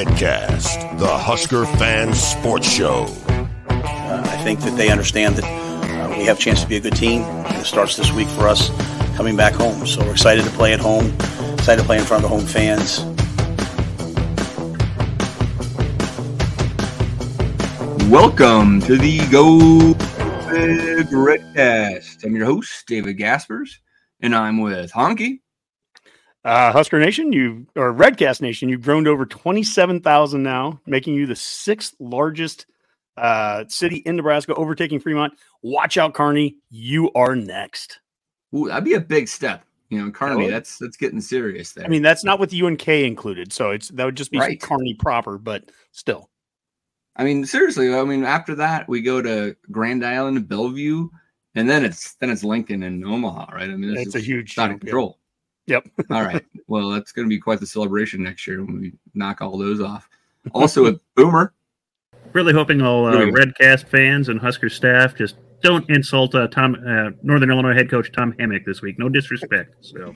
Redcast, the Husker Fan Sports Show. Uh, I think that they understand that uh, we have a chance to be a good team. It starts this week for us coming back home. So we're excited to play at home, excited to play in front of the home fans. Welcome to the Go Big Redcast. I'm your host, David Gaspers, and I'm with Honky. Uh, Husker Nation, you or Redcast Nation, you've grown to over twenty-seven thousand now, making you the sixth largest uh, city in Nebraska, overtaking Fremont. Watch out, Kearney, you are next. Ooh, that'd be a big step. You know, Kearney, would. that's that's getting serious there. I mean, that's not with the UNK included, so it's that would just be Right. Kearney proper, but still. I mean, seriously. I mean, after that, we go to Grand Island, Bellevue, and then it's then it's Lincoln and Omaha, right? I mean, It's a huge out of control. Yep. All right. Well, that's going to be quite the celebration next year when we knock all those off. Also with Boomer. really hoping all uh, There we go. Redcast fans and Husker staff just don't insult uh, Tom uh, Northern Illinois head coach Tom Hammock this week. No disrespect. So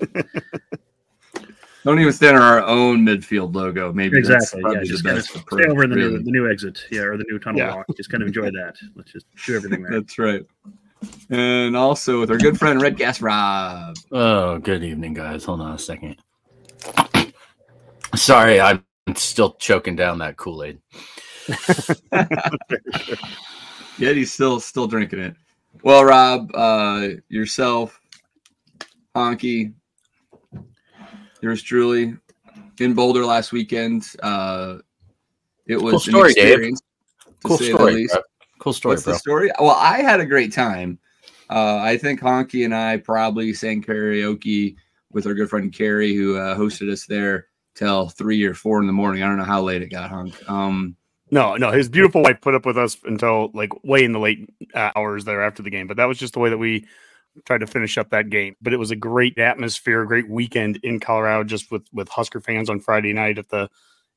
Don't even stand on our own midfield logo. Maybe that's exactly, probably yeah. Just kind of best stay over in the new the new exit, yeah, or the new tunnel Yeah. walk. Just kind of enjoy that. Let's just do everything there. That's right. And also with our good friend Redcast Rob. Oh, good evening, guys. Hold on a second. Sorry, I'm still choking down that Kool Aid. Yet he's still still drinking it. Well, Rob, uh, yourself, Honky, yours truly, in Boulder last weekend. Uh, it was Cool story, Dave. Cool say the story. Bro. Cool story, What's bro. the story? Well, I had a great time. Uh, I think Honky and I probably sang karaoke with our good friend Carrie, who uh, hosted us there till three or four in the morning. I don't know how late it got, Honk. Um, No, no, his beautiful wife put up with us until like way in the late uh, hours there after the game, but that was just the way that we tried to finish up that game. But it was a great atmosphere, great weekend in Colorado, just with with Husker fans on Friday night at the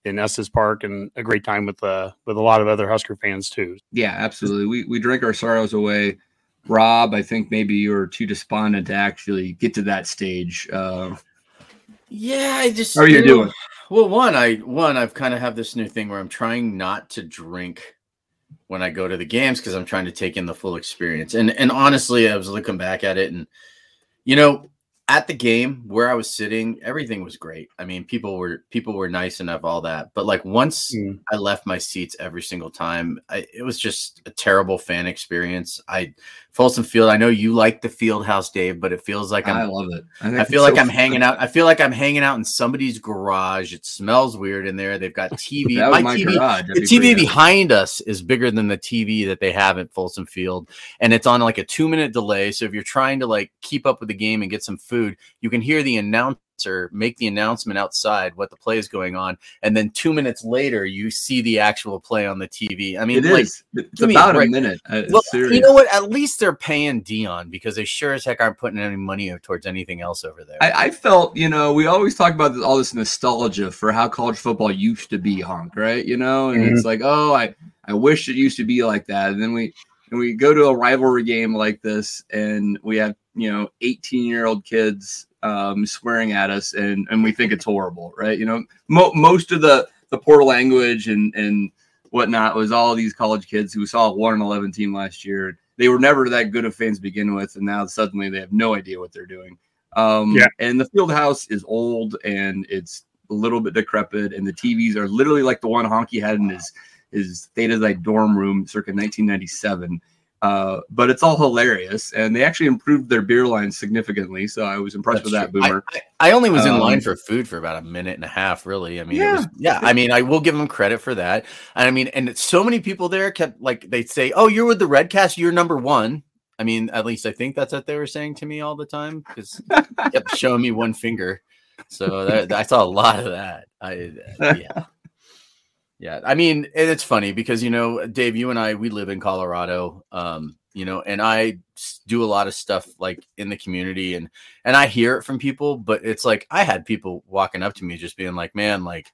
in Estes Park, and a great time with uh with a lot of other Husker fans too. yeah, absolutely. We we drank our sorrows away. Rob, I think maybe you were too despondent to actually get to that stage. Uh, Yeah, I just. How are you know, doing? Well, one, I one, I've kind of have this new thing where I'm trying not to drink when I go to the games because I'm trying to take in the full experience. And and honestly, I was looking back at it, and you know, at the game where I was sitting, everything was great. I mean, people were people were nice enough, all that. But like once Mm. I left my seats every single time, I, it was just a terrible fan experience. I Folsom Field. I know you like the field house, Dave, but it feels like I I'm love it. I feel like I'm hanging out. I feel like I'm hanging out in somebody's garage. It smells weird in there. They've got TV. My my TV, garage. The be TV behind us is bigger than the TV that they have at Folsom Field, and it's on like a two minute delay. So if you're trying to like keep up with the game and get some food, you can hear the announcer make the announcement outside what the play is going on, and then two minutes later you see the actual play on the TV. I mean, It like, is. It's give a about a break. minute. Uh, well, serious. you know what? At least they're paying Deion because they sure as heck aren't putting any money towards anything else over there. I, I felt, you know, we always talk about this, all this nostalgia for how college football used to be, honk, right? You know, and it's like, oh, I, I wish it used to be like that. And then we, and we go to a rivalry game like this, and we have, you know, 18 year old kids um, swearing at us, and and we think it's horrible, right? You know, mo- most of the the poor language and and whatnot was all these college kids who saw a one and 11 team last year. They were never that good of fans to begin with, and now suddenly they have no idea what they're doing. Um, Yeah. And the field house is old and it's a little bit decrepit, and the TVs are literally like the one Honky had in his his Theta Xi dorm room circa 1997. Uh, but it's all hilarious, and they actually improved their beer line significantly. So I was impressed with that, true. Boomer. I, I only was in Um, line for food for about a minute and a half, really. I mean, Yeah. was, yeah. I mean, I will give them credit for that. And I mean, and so many people there kept like they'd say, "Oh, you're with the Red Cast, You're number one." I mean, at least I think that's what they were saying to me all the time because kept showing me one finger. So that, I saw a lot of that. I yeah. Yeah, I mean, it's funny because you know, Dave, you and I, we live in Colorado, um, you know, and I do a lot of stuff like in the community, and and I hear it from people, but it's like I had people walking up to me just being like, "Man, like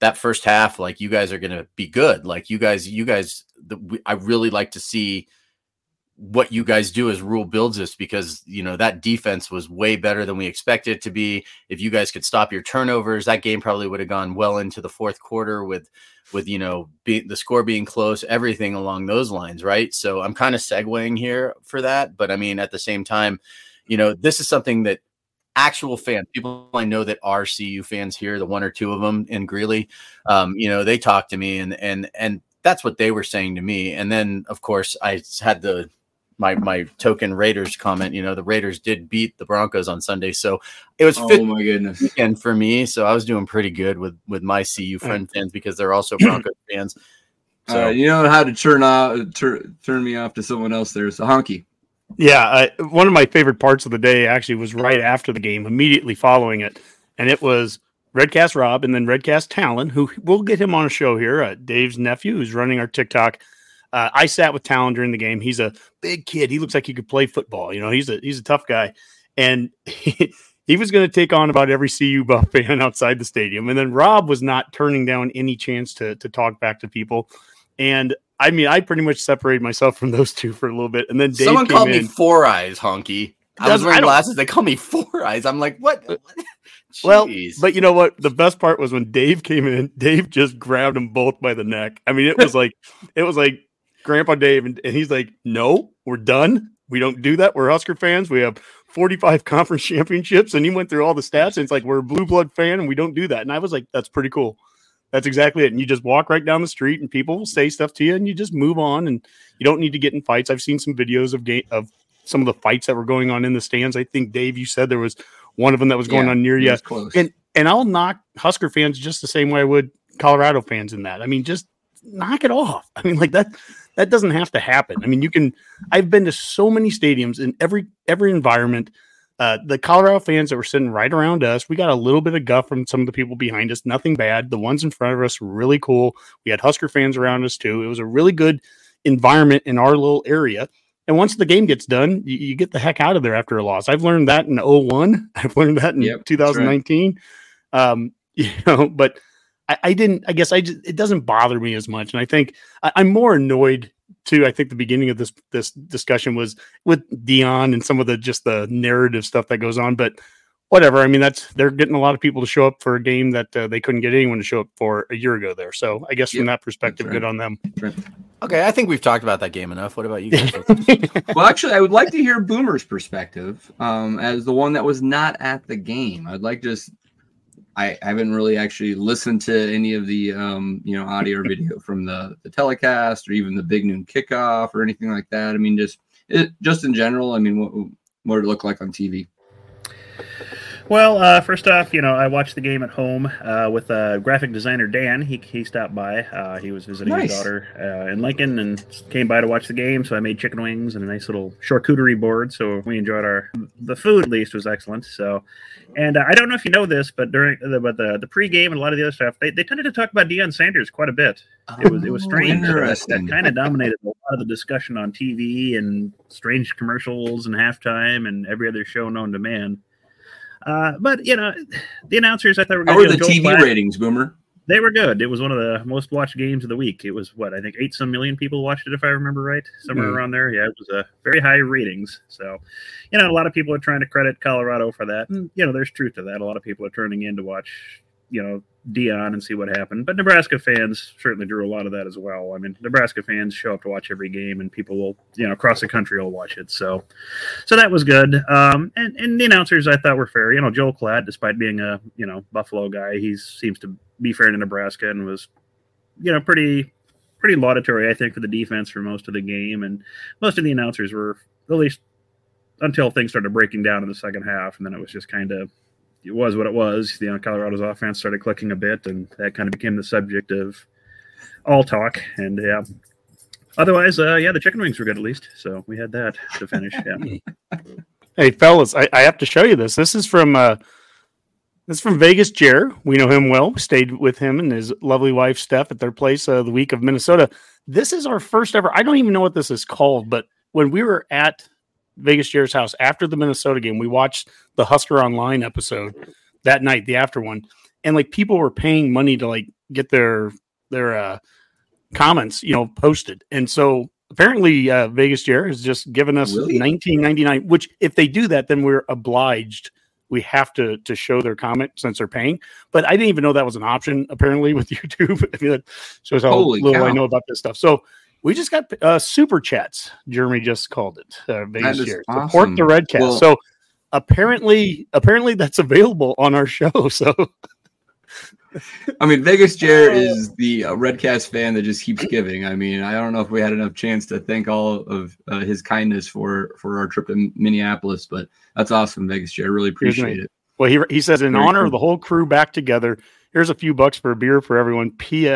that first half, like you guys are gonna be good, like you guys, you guys, the, we, I really like to see." What you guys do as Rhule builds this because you know that defense was way better than we expected it to be. If you guys could stop your turnovers that game probably would have gone well into the fourth quarter with with you know be, the score being close everything along those lines right? So i'm kind of segueing here for that but i mean at the same time you know this is something that actual fans people i know that are cu fans here the one or two of them in greeley um, you know they talked to me and and and that's what they were saying to me. And then of course i had the my my token Raiders comment. You know, the Raiders did beat the Broncos on Sunday, so it was Oh my goodness. weekend for me. So I was doing pretty good with with my CU friend fans because they're also Broncos fans. So Uh, you know how to turn off turn turn me off to someone else there. So honky. Yeah, uh, one of my favorite parts of the day actually was right after the game, immediately following it, and it was Redcast Rob and then Redcast Talon, who we'll get him on a show here. Uh, Dave's nephew, who's running our TikTok. Uh, I sat with Talon during the game. He's a big kid. He looks like he could play football. You know, he's a he's a tough guy, and he, he was going to take on about every CU Buff fan outside the stadium. And then Rob was not turning down any chance to to talk back to people. And I mean, I pretty much separated myself from those two for a little bit, and then Dave someone called in. me Four Eyes, honky. I was Doesn't- I wearing glasses. They call me Four Eyes. I'm like, what? what? Well, but you know what? The best part was when Dave came in. Dave just grabbed them both by the neck. I mean, it was like it was like Grandpa Dave, and, and he's like, "No, we're done. We don't do that. We're Husker fans. We have 45 conference championships." And he went through all the stats, and it's like we're a blue blood fan, and we don't do that. And I was like, "That's pretty cool. That's exactly it." And you just walk right down the street, and people will say stuff to you, and you just move on, and you don't need to get in fights. I've seen some videos of game of some of the fights that were going on in the stands. I think Dave, you said there was one of them that was going Yeah, on near you and and I'll knock Husker fans just the same way I would Colorado fans in that. I mean, just knock it off. I mean, like that that doesn't have to happen. I mean, you can. I've been to so many stadiums in every every environment. Uh, the Colorado fans that were sitting right around us, we got a little bit of guff from some of the people behind us. Nothing bad. The ones in front of us were really cool. We had Husker fans around us too. It was a really good environment in our little area. And once the game gets done, you, you get the heck out of there after a loss. I've learned that in 01. I've learned that in Yep, that's right. 2019. Um, you know, but I, I didn't, I guess I just, it doesn't bother me as much. And I think I, I'm more annoyed too. I think the beginning of this, this discussion was with Deion and some of the, just the narrative stuff that goes on, but whatever. I mean, that's, they're getting a lot of people to show up for a game that uh, they couldn't get anyone to show up for a year ago there. So I guess from that perspective, right. good on them. okay, I think we've talked about that game enough. What about you guys? well, actually, I would like to hear Boomer's perspective um, as the one that was not at the game. I'd like just. I haven't really actually listened to any of the um, you know audio or video from the the telecast or even the big noon kickoff or anything like that. I mean, just it, just in general. I mean, what what it look like on TV? Well, uh, first off, you know, I watched the game at home uh, with uh, graphic designer Dan. He, he stopped by. Uh, he was visiting his daughter uh, in Lincoln and came by to watch the game. So I made chicken wings and a nice little charcuterie board. So we enjoyed our the food at least was excellent. So, and uh, I don't know if you know this, but during the but the the pregame and a lot of the other stuff, they, they tended to talk about Deion Sanders quite a bit. It was it was Oh, strange. So that- interesting. That kind of dominated a lot of the discussion on TV and strange commercials and halftime and every other show known to man. Uh, but you know, the announcers I thought were How good. were You the Joel TV ratings, Boomer? They were good. It was one of the most watched games of the week. It was what I think eight some million people watched it if I remember right, somewhere Hmm. around there. Yeah, it was a very high ratings. So, you know, a lot of people are trying to credit Colorado for that, and you know, there's truth to that. A lot of people are turning in to watch, you know, Deion and see what happened. But Nebraska fans certainly drew a lot of that as well. I mean, Nebraska fans show up to watch every game, and people will, you know, across the country will watch it. So, so that was good. Um, and, and the announcers I thought were fair. You know, Joel Klatt, despite being a you know Buffalo guy, he seems to be fair to Nebraska and was, you know, pretty pretty laudatory I think for the defense for most of the game. And most of the announcers were at least until things started breaking down in the second half, and then it was just kind of it was what it was. You know, Colorado's offense started clicking a bit, and that kind of became the subject of all talk. And yeah. Otherwise, uh, yeah, the chicken wings were good at least. So we had that to finish. Yeah. Hey, fellas, I, I have to show you this. This is from uh, This is from Vegas Jer. We know him well. We stayed with him and his lovely wife Steph at their place uh, the week of Minnesota. This is our first ever. I don't even know what this is called, but when we were at Vegas Jer's house after the Minnesota game, we watched the Husker Online episode that night, the after one, and like people were paying money to like get their their uh, comments, you know, posted, and so apparently uh, Vegas Jer has just given us Really? 1999. Which if they do that, then we're obliged. We have to to show their comment since they're paying. But I didn't even know that was an option. Apparently with YouTube, I mean, that shows how Holy little I know about this stuff. So. We just got uh, super chats. Jeremy just called it. Uh, Vegas is Jer. awesome. Support the Redcast. Well- so apparently, apparently that's available on our show. So I mean, Vegas Jer is the uh, Redcast fan that just keeps giving. I mean, I don't know if we had enough chance to thank all of uh, his kindness for for our trip to Minneapolis, but that's awesome, Vegas. I really appreciate it. Well, he he says in Very honor cool. of the whole crew back together. Here's a few bucks for a beer for everyone. P-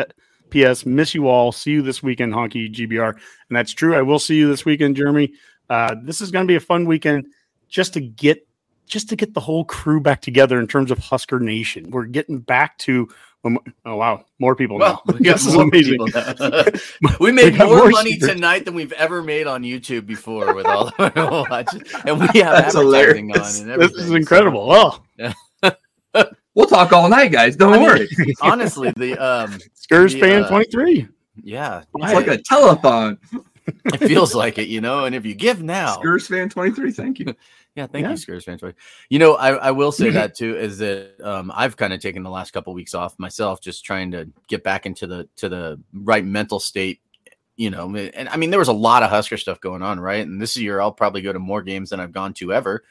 P.S. Miss you all. See you this weekend, Honky GBR. And that's true. I will see you this weekend, Jeremy. Uh, this is going to be a fun weekend just to get just to get the whole crew back together in terms of Husker Nation. We're getting back to. Oh wow, more people Well, now. we this is amazing. we made got more, more money speakers. tonight than we've ever made on YouTube before with all of our watches, and we have That's advertising hilarious. on. And This everything. is so- incredible. Oh, We'll talk all night, guys. Don't I mean, worry. honestly, the um, Skurs fan uh, twenty three. yeah, It's like a telethon. it feels like it, you know. And if you give now, Skurs fan twenty three. Thank you. Yeah, thank Yeah. you, Fan fans. You know, I, I will say that too is that um, I've kind of taken the last couple weeks off myself, just trying to get back into the to the right mental state. You know, and I mean, there was a lot of Husker stuff going on, right? And this year, I'll probably go to more games than I've gone to ever.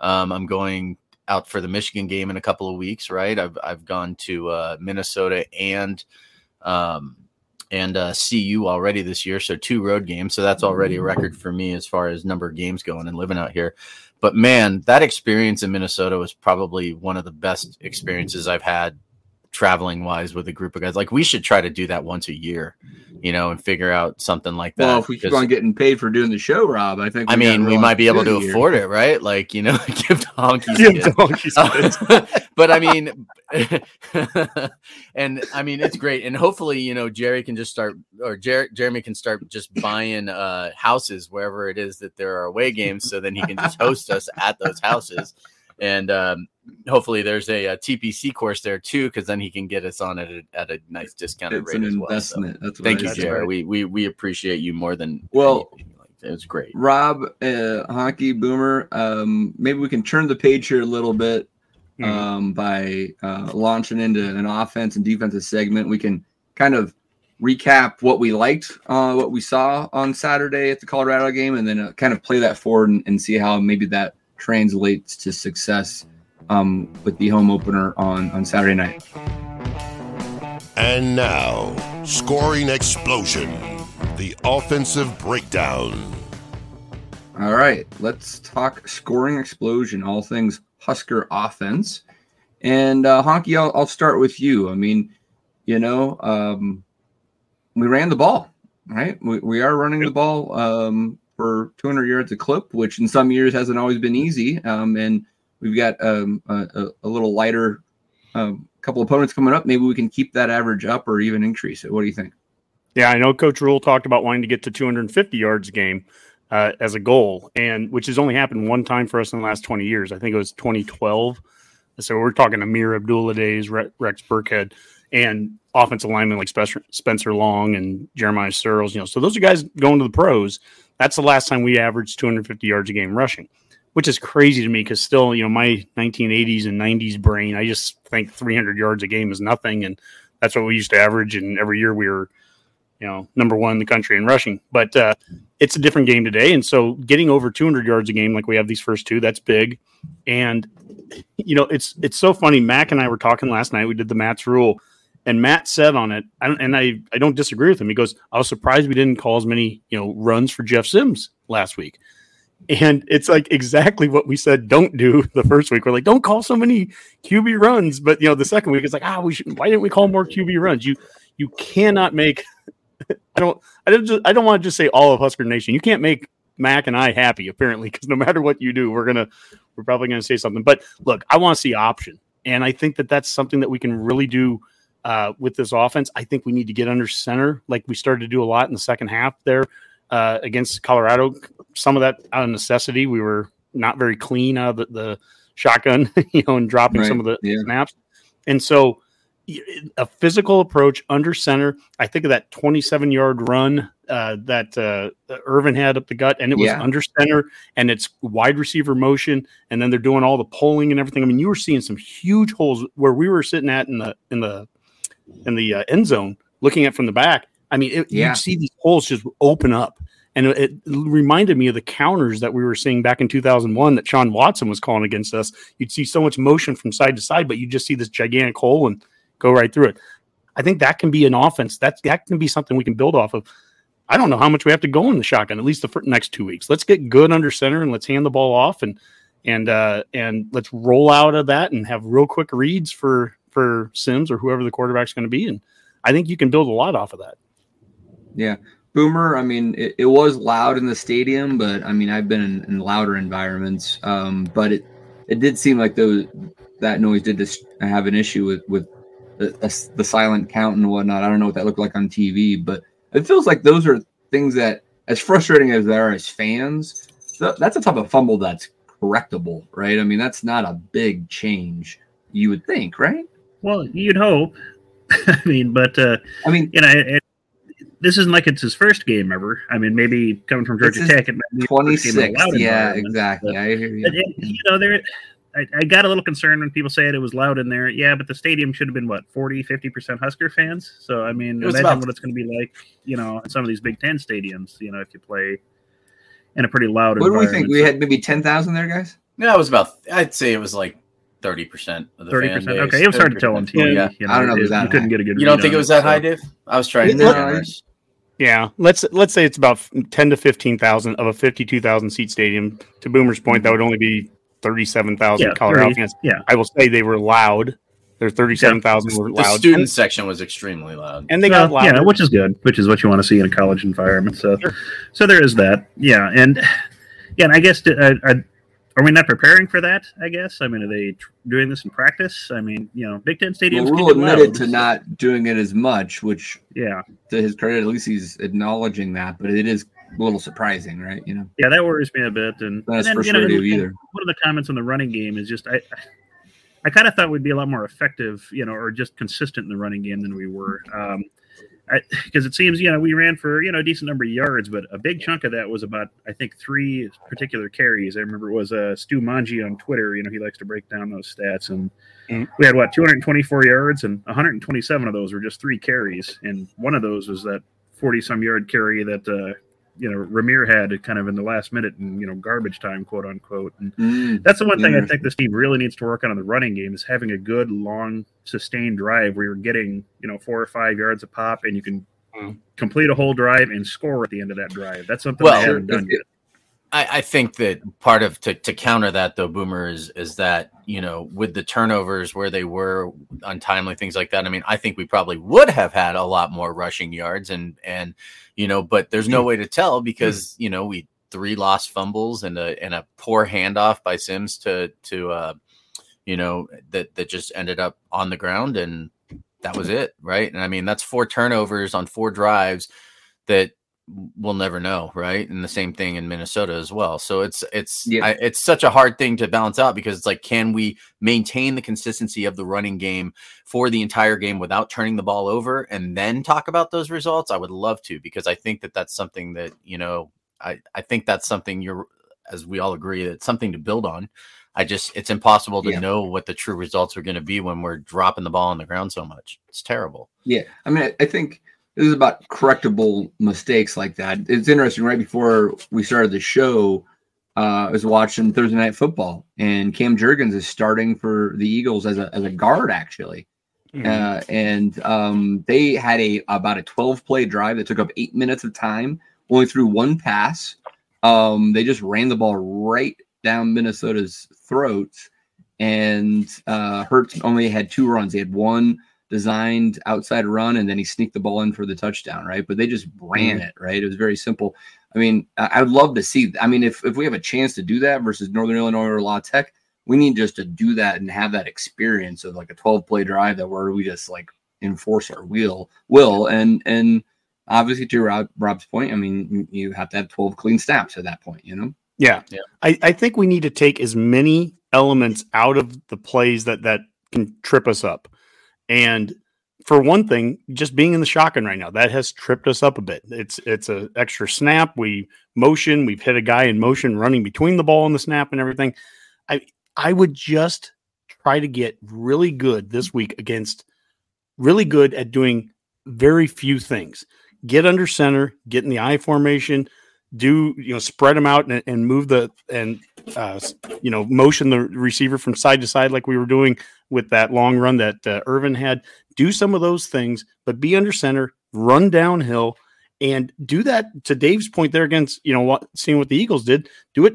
Um, I'm going out for the Michigan game in a couple of weeks, right? I've I've gone to uh, Minnesota and um, and uh, CU already this year, so two road games. So that's already a record for me as far as number of games going and living out here. But man, that experience in Minnesota was probably one of the best experiences I've had traveling wise with a group of guys. Like we should try to do that once a year, you know, and figure out something like that. Well, if we keep on getting paid for doing the show, Rob, I think. I mean, we might be able to opportunity here. afford it, right? Like, you know, give to honkies. Give the Honkies but I mean, and I mean, it's great. And hopefully, you know, Jerry can just start, or Jer- Jeremy can start just buying uh, houses wherever it is that there are away games. So then he can just host us at those houses. And um, hopefully, there's a, a TPC course there too, because then he can get us on at a, at a nice discounted It's rate an as well. So investment. That's thank you, said. Jerry. We, we we appreciate you more than Well- anything. Like, it was great. Rob, uh, Honky boomer. Um, maybe we can turn the page here a little bit Mhm. um, by uh, launching into an offense and defensive segment. We can kind of recap what we liked, uh, what we saw on Saturday at the Colorado game, and then uh, kind of play that forward and, and see how maybe that translates to success um, with the home opener on on Saturday night. And now, scoring explosion, the offensive breakdown. All right, let's talk scoring explosion, all things Husker offense. And uh, Honky, I'll, I'll start with you. I mean, you know, um, we ran the ball, right? We, we are running the ball um, for 200 yards a clip, which in some years hasn't always been easy. Um, and we've got um, a, a- little lighter um, couple opponents coming up. Maybe we can keep that average up or even increase it. What do you think? Yeah, I know Coach Rhule talked about wanting to get to 250 yards a game uh, as a goal, and which has only happened one time for us in the last 20 years. I think it was 2012. So we're talking Ameer Abdullah days, Rex Burkhead, and offensive linemen like Spencer, Spencer Long and Jeremiah Sirles. You know, so those are guys going to the pros. That's the last time we averaged 250 yards a game rushing, which is crazy to me because still, you know, my 1980s and 90s brain, I just think 300 yards a game is nothing, and that's what we used to average. And every year we were you know, number one in the country in rushing. But uh, it's a different game today, and so getting over 200 yards a game like we have these first two, that's big. And you know, it's it's so funny. Mac and I were talking last night. We did the Matt's rule, and Matt said on it, and I I don't disagree with him. He goes, I was surprised we didn't call as many you know runs for Jeff Sims last week. And it's like exactly what we said don't do the first week. We're like, don't call so many QB runs. But you know, the second week it's like, ah, we should why didn't we call more QB runs? You you cannot make I don't I don't just I don't want to just say all of Husker Nation. You can't make Mac and I happy apparently because no matter what you do, we're gonna we're probably gonna say something. But look, I want to see option, and I think that that's something that we can really do uh, with this offense. I think we need to get under center, like we started to do a lot in the second half there uh, against Colorado. Some of that out of necessity. We were not very clean out of the, the shotgun, you know, and dropping Right, some of the yeah. snaps. And so a physical approach under center. I think of that 27 yard run uh, that uh, Ervin had up the gut, and it was Yeah. under center, and it's wide receiver motion, and then they're doing all the pulling and everything. I mean, you were seeing some huge holes where we were sitting at in the in the in the uh, end zone, looking at from the back. I mean, it, Yeah. you see these holes just open up. And it, it reminded me of the counters that we were seeing back in 2001 that Shawn Watson was calling against us. You'd see so much motion from side to side, but you just see this gigantic hole and go right through it. I think that can be an offense. That that can be something we can build off of. I don't know how much we have to go in the shotgun. At least the next two weeks. Let's get good under center and let's hand the ball off and and uh, and let's roll out of that and have real quick reads for for Sims or whoever the quarterback's going to be. And I think you can build a lot off of that. Yeah. Boomer, I mean, it, it was loud in the stadium, but I mean, I've been in, in louder environments. Um, but it, it did seem like those that noise did dis- have an issue with with the, the, the silent count and whatnot. I don't know what that looked like on TV, but it feels like those are things that, as frustrating as they are as fans, th- that's a type of fumble that's correctable, right? I mean, that's not a big change, you would think, right? Well, you'd hope. I mean, but uh, I mean, you know, it, it- this isn't like it's his first game ever. I mean, maybe coming from Georgia Tech, it might be his first game 26. loud Yeah, exactly. but- I hear you. And, and, you know, there, I, I got a little concerned when people said it was loud in there. Yeah, but the stadium should have been what 40, 50 percent Husker fans. So I mean, imagine about- what it's going to be like, you know, in some of these Big Ten stadiums. You know, if you play in a pretty loud. What do we think? environment. We had maybe 10,000 there, guys? Yeah, it was about. I'd say it was like thirty percent of the 30%, Okay, it was hard to tell on TV. Yeah. You I don't know if it was that you couldn't get a good. You don't think it was that so- high, Dave? I was trying to be No, generous. Yeah, let's let's say it's about ten to fifteen thousand of a fifty-two thousand seat stadium. To Boomer's point, that would only be thirty-seven thousand Yeah, Colorado 30, fans. yeah. I will say they were loud. Their thirty-seven thousand were The student and, section was extremely loud. and they Well, got louder. yeah, which is good, which is what you want to see in a college environment. So, so there is that. Yeah, and yeah, and I guess uh, are, are we not preparing for that? I guess. I mean, are they tr- doing this in practice? I mean, you know, Big Ten stadiums. Well, Rhule admitted to not doing it as much, which Yeah, to his credit, at least he's acknowledging that, but it is a little surprising, right? You know, yeah, that worries me a bit. And, not and then, you know, either. one of the comments on the running game is just I I kind of thought we'd be a lot more effective, you know, or just consistent in the running game than we were. Um, because it seems you know we ran for you know a decent number of yards, but a big chunk of that was about I think three particular carries. I remember it was uh, Stu Manji on Twitter. You know he likes to break down those stats, and Mhm. we had what 224 yards, and 127 of those were just three carries, and one of those was that 40 some yard carry that uh, you know Rahmir had kind of in the last minute and you know garbage time quote unquote. And Mm, that's the one thing I think this team really needs to work on in the running game is having a good long sustained drive where you're getting you know four or five yards a pop and you can Mm. complete a whole drive and score at the end of that drive. That's something Well, they haven't done yet. I, I think that part of to, to counter that though, Boomer is is that you know with the turnovers where they were untimely things like that. I mean, I think we probably would have had a lot more rushing yards and and you know, but there's no way to tell because you know we three lost fumbles and a and a poor handoff by Sims to to uh, you know that that just ended up on the ground and that was it, right? And I mean that's four turnovers on four drives that we'll never know, right? And the same thing in Minnesota as well. So it's it's Yeah. I, it's such a hard thing to balance out because it's like, can we maintain the consistency of the running game for the entire game without turning the ball over, and then talk about those results? I would love to because I think that that's something that you know, I I think that's something you're, as we all agree, it's something to build on. I just it's impossible to Yeah. know what the true results are going to be when we're dropping the ball on the ground so much. It's terrible. Yeah, I mean, I, I think this is about correctable mistakes like that. It's interesting. Right before we started the show, uh, I was watching Thursday Night Football, and Cam Jurgens is starting for the Eagles as a as a guard, actually. Mhm. Uh, and um, they had a about a 12 play drive that took up eight minutes of time, only threw one pass. Um, they just ran the ball right down Minnesota's throats, and uh, Hurts only had two runs. He had one designed outside run, and then he sneaked the ball in for the touchdown, right? But they just ran mm-hmm. it, right? It was very simple. I mean, I I would love to see. I mean, if if we have a chance to do that versus Northern Illinois or La Tech, we need just to do that and have that experience of like a 12 play drive that where we just like enforce our will will and and obviously to Rob, Rob's point, I mean you have to have 12 clean snaps at that point, you know. Yeah. Yeah. I, I think we need to take as many elements out of the plays that that can trip us up. And for one thing, just being in the shotgun right now, that has tripped us up a bit. It's it's a extra snap. We motion, we've hit a guy in motion running between the ball and the snap and everything. I I would just try to get really good this week against really good at doing very few things. Get under center, get in the I formation, do you know spread them out and, and move the and uh, you know motion the receiver from side to side like we were doing with that long run that uh, Ervin had. Do some of those things, but be under center, run downhill, and do that. To Dave's point there against you know what seeing what the Eagles did, do it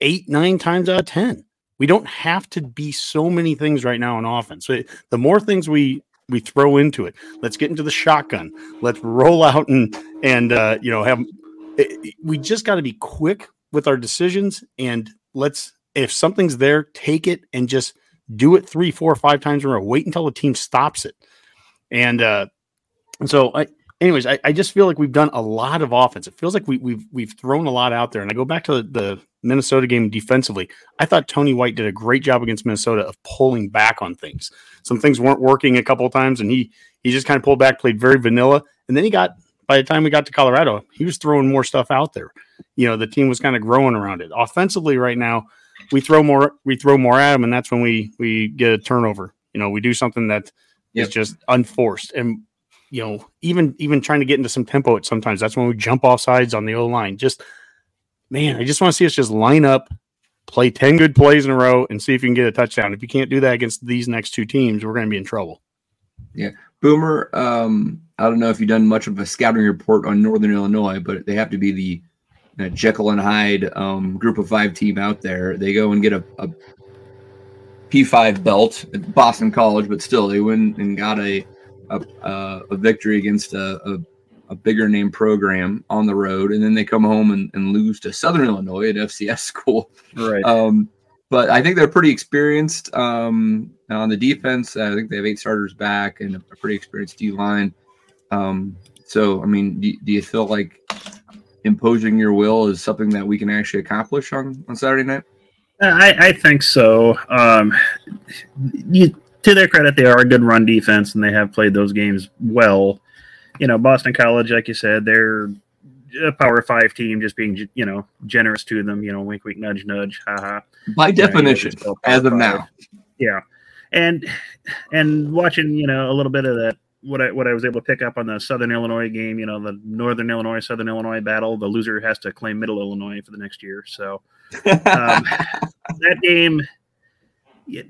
eight nine times out of ten. We don't have to be so many things right now in offense. So the more things we we throw into it, let's get into the shotgun. Let's roll out and and uh, you know have. It, we just got to be quick with our decisions and let's if something's there, take it and just do it three, four, five times in a row. Wait until the team stops it. And uh, so I anyways, I, I just feel like we've done a lot of offense. It feels like we, we've we've thrown a lot out there. And I go back to the, the Minnesota game defensively. I thought Tony White did a great job against Minnesota of pulling back on things. Some things weren't working a couple of times, and he he just kind of pulled back, played very vanilla, and then he got. By the time we got to Colorado, he was throwing more stuff out there. You know, the team was kind of growing around it. Offensively, right now, we throw more we throw more at them, and that's when we we get a turnover. You know, we do something that Yep. is just unforced, and you know, even even trying to get into some tempo at sometimes that's when we jump off sides on the O line. Just man, I just want to see us just line up, play 10 good plays in a row, and see if you can get a touchdown. If you can't do that against these next two teams, we're going to be in trouble. Yeah, Boomer, um, I don't know if you've done much of a scouting report on Northern Illinois, but they have to be the uh, Jekyll and Hyde um, group of five team out there. They go and get a, a P5 belt at Boston College, but still they went and got a a, a, a victory against a, a, a bigger name program on the road, and then they come home and, and lose to Southern Illinois at FCS school. Right. Um, but I think they're pretty experienced um, on the defense. I think they have eight starters back and a pretty experienced D line. Um, so, I mean, do, do you feel like imposing your will is something that we can actually accomplish on, on Saturday night? I, I think so. Um, you, to their credit, they are a good run defense, and they have played those games well. You know, Boston College, like you said, they're a Power Five team, just being you know generous to them. You know, wink, wink, nudge, nudge, haha. By you definition, still as of Power now. Yeah, and and watching you know a little bit of that what I what I was able to pick up on the Southern Illinois game, you know, the Northern Illinois Southern Illinois battle. The loser has to claim Middle Illinois for the next year. So um, that game,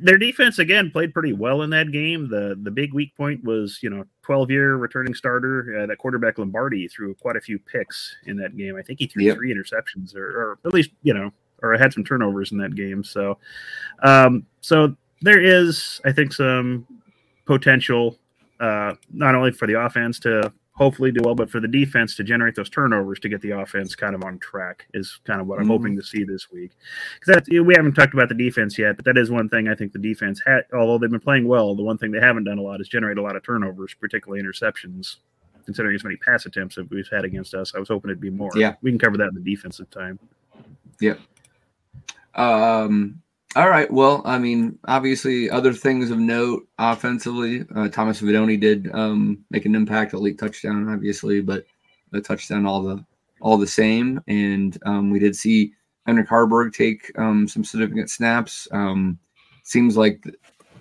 their defense again played pretty well in that game. The the big weak point was you know 12 year returning starter uh, that quarterback Lombardi threw quite a few picks in that game. I think he threw Yep. three interceptions or, or at least you know or had some turnovers in that game. So um, so there is I think some potential uh, not only for the offense to hopefully do well, but for the defense to generate those turnovers to get the offense kind of on track is kind of what I'm Mhm. hoping to see this week. Because we haven't talked about the defense yet, but that is one thing I think the defense had. Although they've been playing well, the one thing they haven't done a lot is generate a lot of turnovers, particularly interceptions. Considering as many pass attempts that we've had against us, I was hoping it'd be more. Yeah. we can cover that in the defensive time. Yeah. Um, all right. Well, I mean, obviously, other things of note offensively, uh, Thomas Fidone did um, make an impact, a late touchdown, obviously, but a touchdown all the all the same. And um, we did see Heinrich Haarberg take um, some significant snaps. Um, seems like the,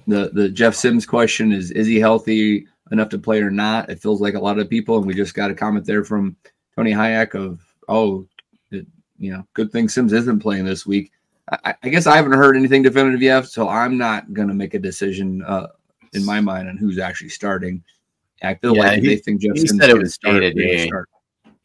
the the Jeff Sims question is: Is he healthy enough to play or not? It feels like a lot of people, and we just got a comment there from Tony Hayek of, "Oh, it, you know, good thing Sims isn't playing this week." I, I guess I haven't heard anything definitive yet, so I'm not going to make a decision uh, in my mind on who's actually starting. I feel Yeah, like he- they think Jeff he said it was start, day-to-day.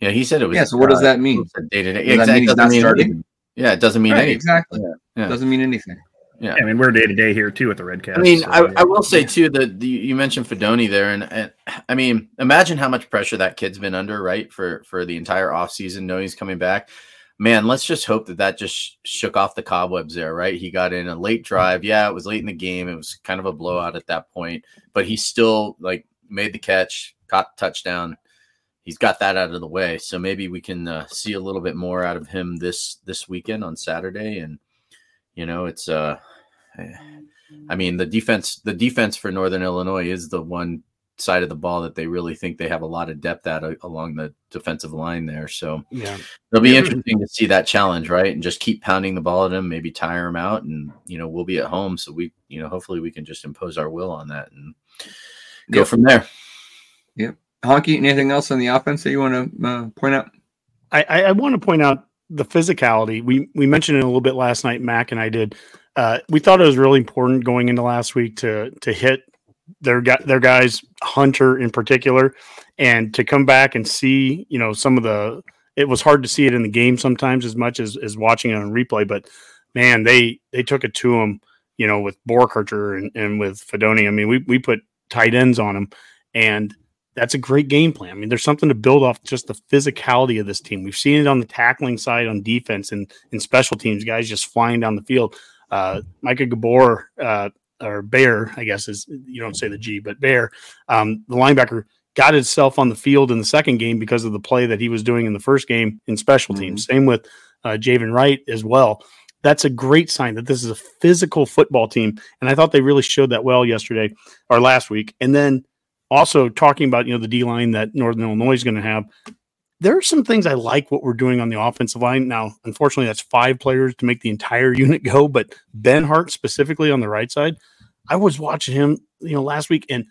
Yeah, he said it was. Yeah, so what does that mean? Day to day. Does that mean he's not starting? Yeah, it doesn't mean Right, anything. exactly. Yeah. Doesn't mean anything. Yeah. I mean, we're day to day here too at the Redcast. I mean, so, I, yeah. I will say too that the, you mentioned Fidone there, and, and I mean, imagine how much pressure that kid's been under, right, for for the entire offseason, knowing he's coming back. Man, let's just hope that that just shook off the cobwebs there, right? He got in a late drive. Yeah, it was late in the game. It was kind of a blowout at that point, but he still like made the catch, caught the touchdown. He's got that out of the way, so maybe we can uh, see a little bit more out of him this this weekend on Saturday. And you know, it's uh, I mean, the defense the defense for Northern Illinois is the one side of the ball that they really think they have a lot of depth at uh, along the defensive line there. So Yeah. it'll be Yeah. interesting to see that challenge, right? And just keep pounding the ball at him, maybe tire him out, and you know we'll be at home, so we you know hopefully we can just impose our will on that and go Yep. from there. Yep. Honky, anything else on the offense that you want to uh, point out? I, I, I want to point out the physicality. We we mentioned it a little bit last night. Mac and I did. Uh, we thought it was really important going into last week to to hit their their guys, Hunter in particular, and to come back and see you know some of the. It was hard to see it in the game sometimes as much as as watching it on replay, but man, they they took it to him. You know, with Boerkircher and, and with Fidone. I mean, we we put tight ends on him, and that's a great game plan. I mean, there's something to build off just the physicality of this team. We've seen it on the tackling side, on defense, and in special teams, guys just flying down the field. Uh, Micah Gabor, uh, or Bear, I guess is you don't say the G, but Bear, um, the linebacker got himself on the field in the second game because of the play that he was doing in the first game in special teams. Same with uh, Javin Wright as well. That's a great sign that this is a physical football team, and I thought they really showed that well yesterday or last week. And then also talking about you know the D line that Northern Illinois is going to have. There are some things I like what we're doing on the offensive line. Now, unfortunately, that's five players to make the entire unit go. But Benhart specifically on the right side, I was watching him, you know, last week, and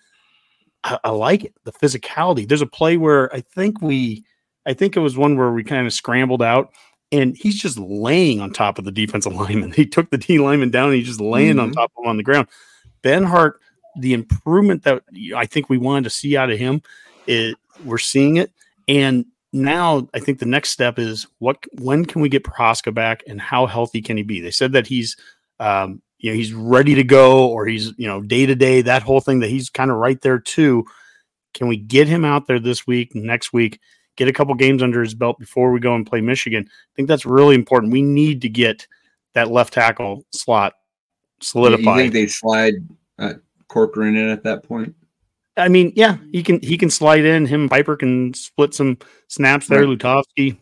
I, I like it. The physicality. There's a play where I think we, I think it was one where we kind of scrambled out, and he's just laying on top of the defensive lineman. He took the D lineman down, and he's just laying on Mhm. top of him on the ground. Benhart, the improvement that I think we wanted to see out of him, it, we're seeing it. And now I think the next step is what when can we get Prochazka back and how healthy can he be? They said that he's um, you know he's ready to go or he's you know day to day that whole thing that he's kind of right there too. Can we get him out there this week, next week, get a couple games under his belt before we go and play Michigan? I think that's really important. We need to get that left tackle slot You solidified. think they slide uh, Corcoran in at that point? I mean, yeah, he can he can slide in. Him Piper can split some snaps there, Right. Lutovsky.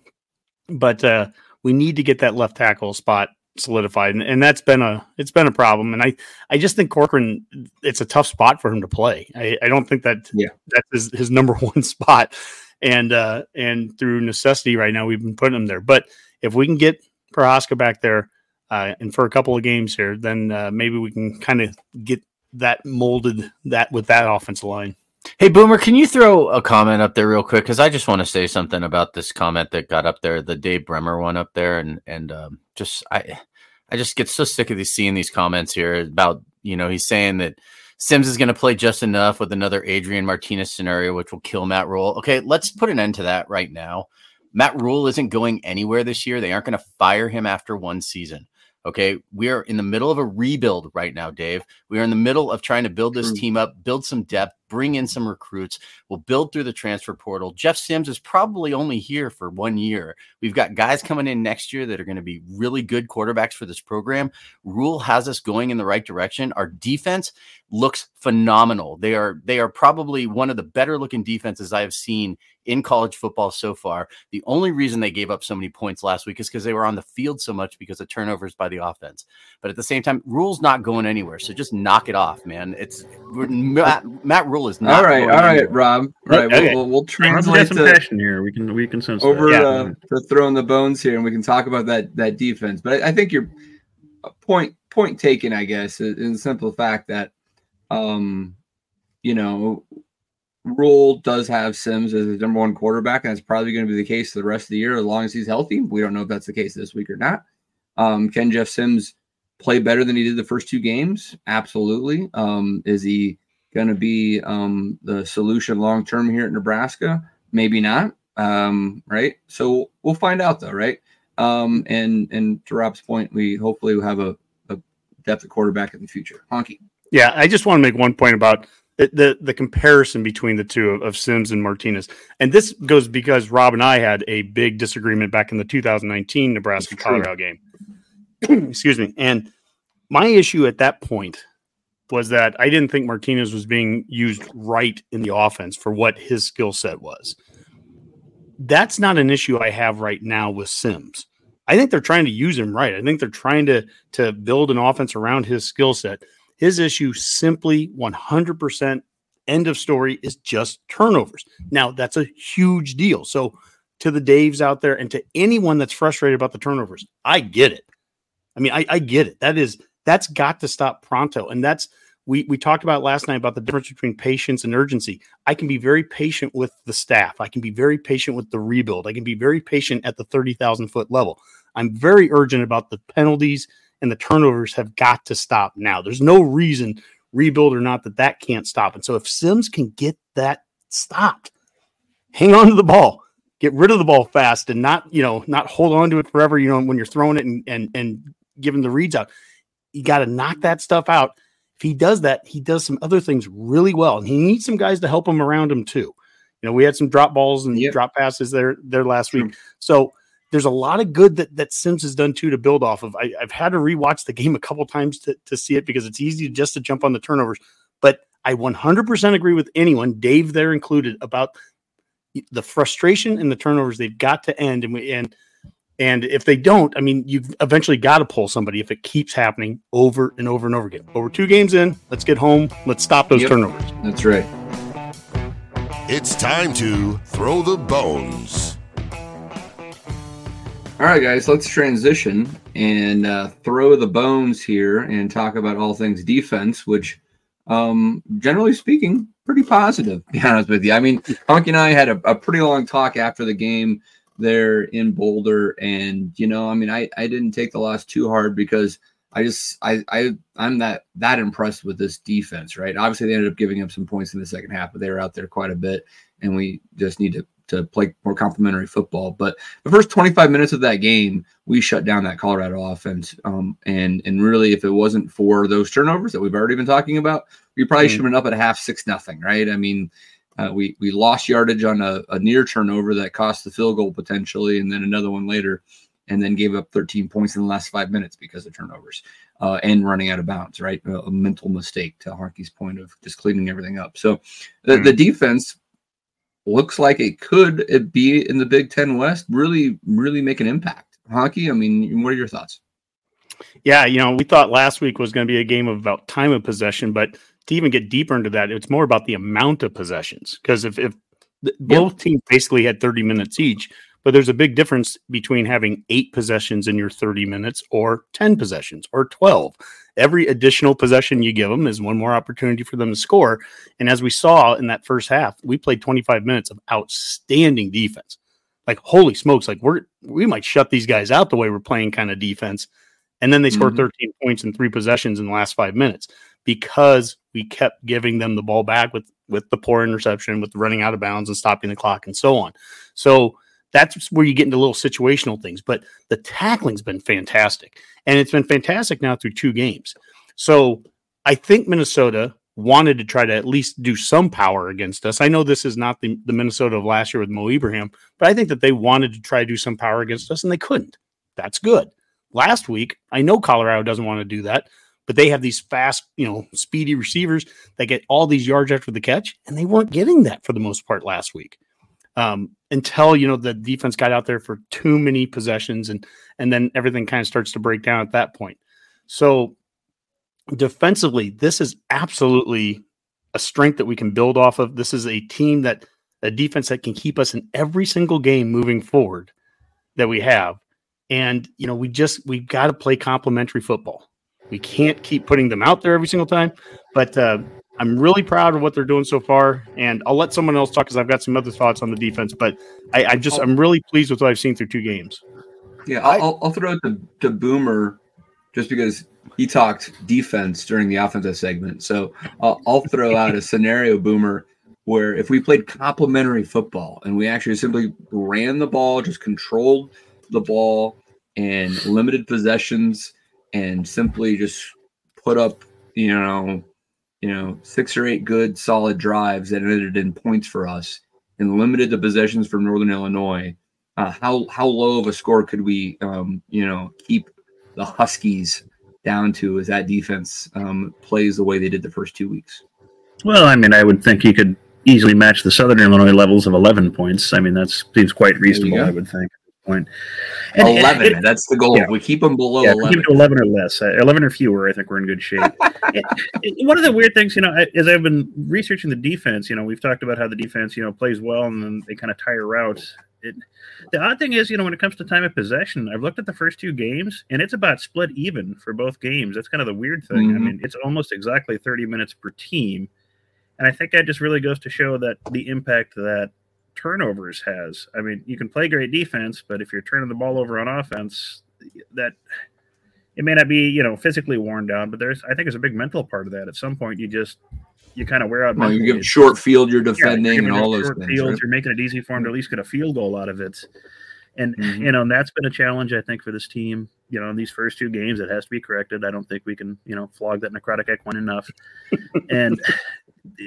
But uh, we need to get that left tackle spot solidified, and, and that's been a it's been a problem. And I I just think Corcoran it's a tough spot for him to play. I, I don't think that Yeah. that's his, his number one spot. And uh and through necessity right now we've been putting him there. But if we can get Prochazka back there uh, and for a couple of games here, then uh, maybe we can kind of get that molded that with that offensive line. Hey, Boomer, can you throw a comment up there real quick? Because I just want to say something about this comment that got up there, the Dave Bremer one up there, and and um, just I, I just get so sick of these seeing these comments here about you know he's saying that Sims is going to play just enough with another Adrian Martinez scenario, which will kill Matt Rhule. Okay, let's put an end to that right now. Matt Rhule isn't going anywhere this year. They aren't going to fire him after one season. Okay, we are in the middle of a rebuild right now, Dave. We are in the middle of trying to build this mm. team up, build some depth, bring in some recruits. We'll build through the transfer portal. Jeff Sims is probably only here for one year. We've got guys coming in next year that are going to be really good quarterbacks for this program. Rhule has us going in the right direction. Our defense looks phenomenal. They are they are probably one of the better looking defenses I have seen in college football so far. The only reason they gave up so many points last week is because they were on the field so much because of turnovers by the offense. But at the same time, Rhule's not going anywhere. So just knock it off, man. It's we're, Matt, Matt Rhule is not. all right, going all right, anywhere. Rob. Right, Okay. we'll, we'll, we'll translate some to, passion here. We can we can sense over that. Yeah. uh, to throwing the bones here, and we can talk about that that defense. But I, I think your uh, point point taken, I guess, is in the simple fact that, um, you know, Rhule does have Sims as his number one quarterback, and that's probably going to be the case for the rest of the year as long as he's healthy. We don't know if that's the case this week or not. Um, can Jeff Sims play better than he did the first two games? Absolutely. Um, is he going to be um, the solution long term here at Nebraska? Maybe not. Um, right. So we'll find out though, right? Um, and and to Rob's point, we hopefully will have a, a depth of quarterback in the future. Honky. Yeah, I just want to make one point about the, the the comparison between the two of, of Sims and Martinez. And this goes because Rob and I had a big disagreement back in the 2019 Nebraska Colorado game. Excuse me. And my issue at that point was that I didn't think Martinez was being used right in the offense for what his skill set was. That's not an issue I have right now with Sims. I think they're trying to use him right. I think they're trying to to build an offense around his skill set. His issue simply 100% end of story is just turnovers. Now, that's a huge deal. So, to the Daves out there and to anyone that's frustrated about the turnovers, I get it. I mean, I, I get it. That is that's got to stop pronto. And that's we we talked about last night about the difference between patience and urgency. I can be very patient with the staff. I can be very patient with the rebuild. I can be very patient at the 30,000 foot level. I'm very urgent about the penalties and the turnovers have got to stop now. There's no reason, rebuild or not, that that can't stop. And so if Sims can get that stopped, hang on to the ball, get rid of the ball fast, and not you know not hold on to it forever. You know when you're throwing it and and and giving the reads out, you got to knock that stuff out. If he does that, he does some other things really well, and he needs some guys to help him around him too. You know, we had some drop balls and yep. drop passes there there last week. So there's a lot of good that, that Sims has done too to build off of. I, have had to rewatch the game a couple times to, to see it because it's easy just to jump on the turnovers. But I 100% agree with anyone, Dave there included, about the frustration and the turnovers. They've got to end, and we and and if they don't, I mean, you've eventually got to pull somebody if it keeps happening over and over and over again. But we're two games in. Let's get home. Let's stop those yep, turnovers. That's right. It's time to throw the bones. All right, guys, let's transition and uh, throw the bones here and talk about all things defense, which, um, generally speaking, pretty positive. To be honest with you, I mean, Honky and I had a, a, pretty long talk after the game there in Boulder, and you know, I mean, I I didn't take the loss too hard because I just I I I'm that that impressed with this defense, right? Obviously, they ended up giving up some points in the second half, but they were out there quite a bit, and we just need to to play more complementary football. But the first 25 minutes of that game, we shut down that Colorado offense. Um, and and really, if it wasn't for those turnovers that we've already been talking about, we probably mm-hmm. should have been up at half six nothing, right? I mean, uh, we we lost yardage on a, a, near turnover that cost the field goal potentially, and then another one later, and then gave up 13 points in the last five minutes because of turnovers uh, and running out of bounds, right? A, mental mistake to Honky's point of just cleaning everything up. So the, mm-hmm. the defense looks like it could uh, be in the Big Ten West, really, really make an impact. Honky, I mean, what are your thoughts? Yeah, you know, we thought last week was going to be a game of about time of possession, but to even get deeper into that, it's more about the amount of possessions. Because if, if both teams basically had 30 minutes each, but there's a big difference between having eight possessions in your 30 minutes or 10 possessions or 12. Every additional possession you give them is one more opportunity for them to score. And as we saw in that first half, we played 25 minutes of outstanding defense. Like, holy smokes, like we're we might shut these guys out the way we're playing kind of defense. And then they scored mm-hmm. 13 points in three possessions in the last five minutes because we kept giving them the ball back with with the poor interception, with running out of bounds and stopping the clock and so on. So that's where you get into little situational things. But the tackling's been fantastic. And it's been fantastic now through two games. So I think Minnesota wanted to try to at least do some power against us. I know this is not the, the Minnesota of last year with Mo Ibrahim, but I think that they wanted to try to do some power against us and they couldn't. That's good. Last week, I know Colorado doesn't want to do that, but they have these fast, you know, speedy receivers that get all these yards after the catch, and they weren't getting that for the most part last week um, until you know the defense got out there for too many possessions, and and then everything kind of starts to break down at that point. So defensively, this is absolutely a strength that we can build off of. This is a team that a defense that can keep us in every single game moving forward that we have. And you know, we just we've got to play complementary football. We can't keep putting them out there every single time. But uh, I'm really proud of what they're doing so far, and I'll let someone else talk because I've got some other thoughts on the defense. But I, I just I'm really pleased with what I've seen through two games. Yeah, I'll, I'll throw it to, to Boomer just because he talked defense during the offensive segment. So I'll, I'll throw out a scenario, Boomer, where if we played complementary football and we actually simply ran the ball, just controlled the ball and limited possessions, and simply just put up, you know, you know, six or eight good solid drives that ended in points for us and limited the possessions for Northern Illinois. Uh, how how low of a score could we, um, you know, keep the Huskies down to as that defense um, plays the way they did the first two weeks? Well, I mean, I would think you could easily match the Southern Illinois levels of 11 points. I mean, that seems quite reasonable. I would think. Point. And, 11. And, that's the goal. Yeah. We keep them below yeah, 11. Keep it to 11 or less. Uh, 11 or fewer, I think we're in good shape. it, it, one of the weird things, you know, as I've been researching the defense, you know, we've talked about how the defense, you know, plays well and then they kind of tire out. It, the odd thing is, you know, when it comes to time of possession, I've looked at the first two games and it's about split even for both games. That's kind of the weird thing. Mhm. I mean, it's almost exactly 30 minutes per team. And I think that just really goes to show that the impact that turnovers has. I mean, you can play great defense, but if you're turning the ball over on offense, that it may not be, you know, physically worn down, but there's I think there's a big mental part of that. At some point you just you kind of wear out Well, you give short field, you're Yeah, defending, you're and all those short things. fields, right? You're making it easy for them to at least get a field goal out of it. And Mhm. you know, and that's been a challenge I think for this team. You know, in these first two games, it has to be corrected. I don't think we can, you know, flog that necrotic equine enough. and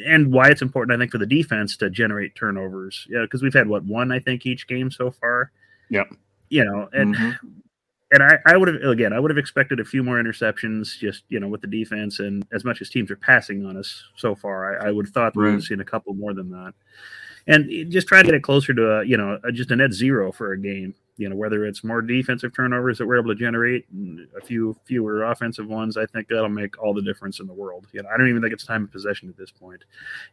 and why it's important, I think, for the defense to generate turnovers. Yeah, because we've had what one, I think, each game so far. Yep. You know, and Mhm. and I, I would have again, I would have expected a few more interceptions, just you know, with the defense, and as much as teams are passing on us so far, I, I would have thought we would Right. have seen a couple more than that, and just try to get it closer to a you know just a net zero for a game. You know, whether it's more defensive turnovers that we're able to generate, and a few fewer offensive ones, I think that'll make all the difference in the world. You know, I don't even think it's time of possession at this point.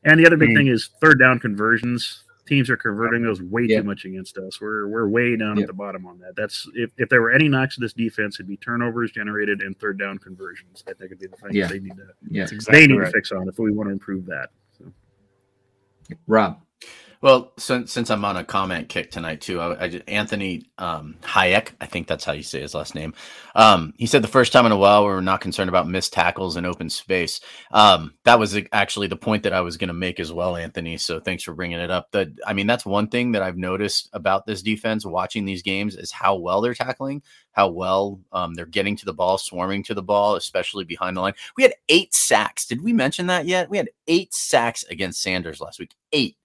And the other big Mm. thing is third down conversions. Teams are converting those way Yeah. too much against us. We're we're way down Yeah. at the bottom on that. That's if, if there were any knocks to this defense, it'd be turnovers generated and third down conversions. I think it'd be the thing Yeah. they need to Yeah, That's they need right. to fix on if we want to improve that. So. Rob. Well, since since I'm on a comment kick tonight too, I, I Anthony um, Hayek, I think that's how you say his last name. Um, he said the first time in a while we were not concerned about missed tackles in open space. Um, that was actually the point that I was going to make as well, Anthony. So thanks for bringing it up. That I mean, that's one thing that I've noticed about this defense watching these games is how well they're tackling, how well um, they're getting to the ball, swarming to the ball, especially behind the line. We had eight sacks. Did we mention that yet? We had eight sacks against Sanders last week. Eight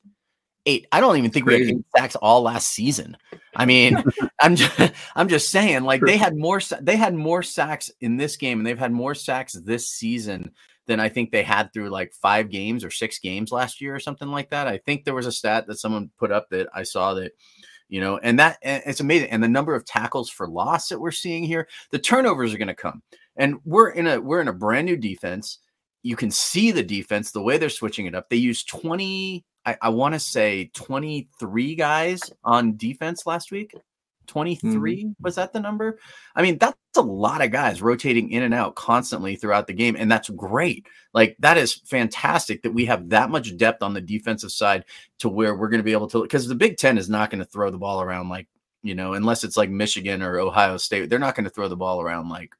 eight. I don't even think we had eight sacks all last season. I mean, I'm just, I'm just saying, like they had more they had more sacks in this game, and they've had more sacks this season than I think they had through like five games or six games last year or something like that. I think there was a stat that someone put up that I saw that. You know, and that and it's amazing. And the number of tackles for loss that we're seeing here, the turnovers are going to come. And we're in a we're in a brand new defense. You can see the defense the way they're switching it up. They use 20 I, I want to say 23 guys on defense last week. 23 was that the number? I mean, that's a lot of guys rotating in and out constantly throughout the game, and that's great. Like, that is fantastic that we have that much depth on the defensive side to where we're going to be able to, because the Big Ten is not going to throw the ball around like, you know, unless it's like Michigan or Ohio State, they're not going to throw the ball around like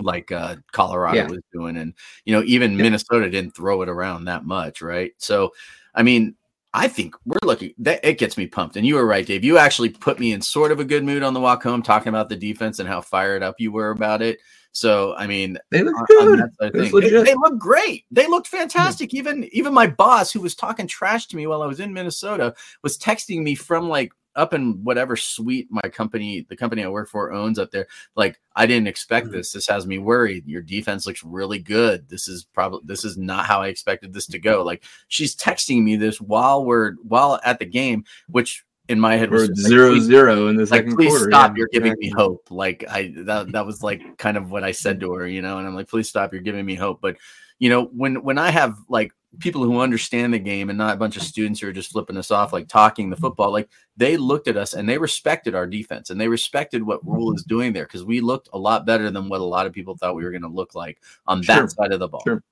like uh, Colorado Yeah. was doing, and you know even Minnesota didn't throw it around that much, right? So, I mean, I think we're lucky that it gets me pumped. And you were right, Dave. You actually put me in sort of a good mood on the walk home, talking about the defense and how fired up you were about it. So, I mean, They look good. on that side of It's things, They, they look great. They looked fantastic. Even even my boss, who was talking trash to me while I was in Minnesota, was texting me from like up in whatever suite my company, the company I work for, owns up there. Like, I didn't expect Mhm. this. This has me worried. Your defense looks really good. This is probably this is not how I expected this to go. Like, she's texting me this while we're while at the game, which in my head was like, zero please- zero in the like second please quarter. stop yeah, you're giving me hope like i that, that was like kind of what i said to her you know and i'm like please stop you're giving me hope but you know when when i have like people who understand the game and not a bunch of students who are just flipping us off like talking the football like they looked at us and they respected our defense and they respected what Rhule is doing there because we looked a lot better than what a lot of people thought we were going to look like on Sure. that side of the ball Sure.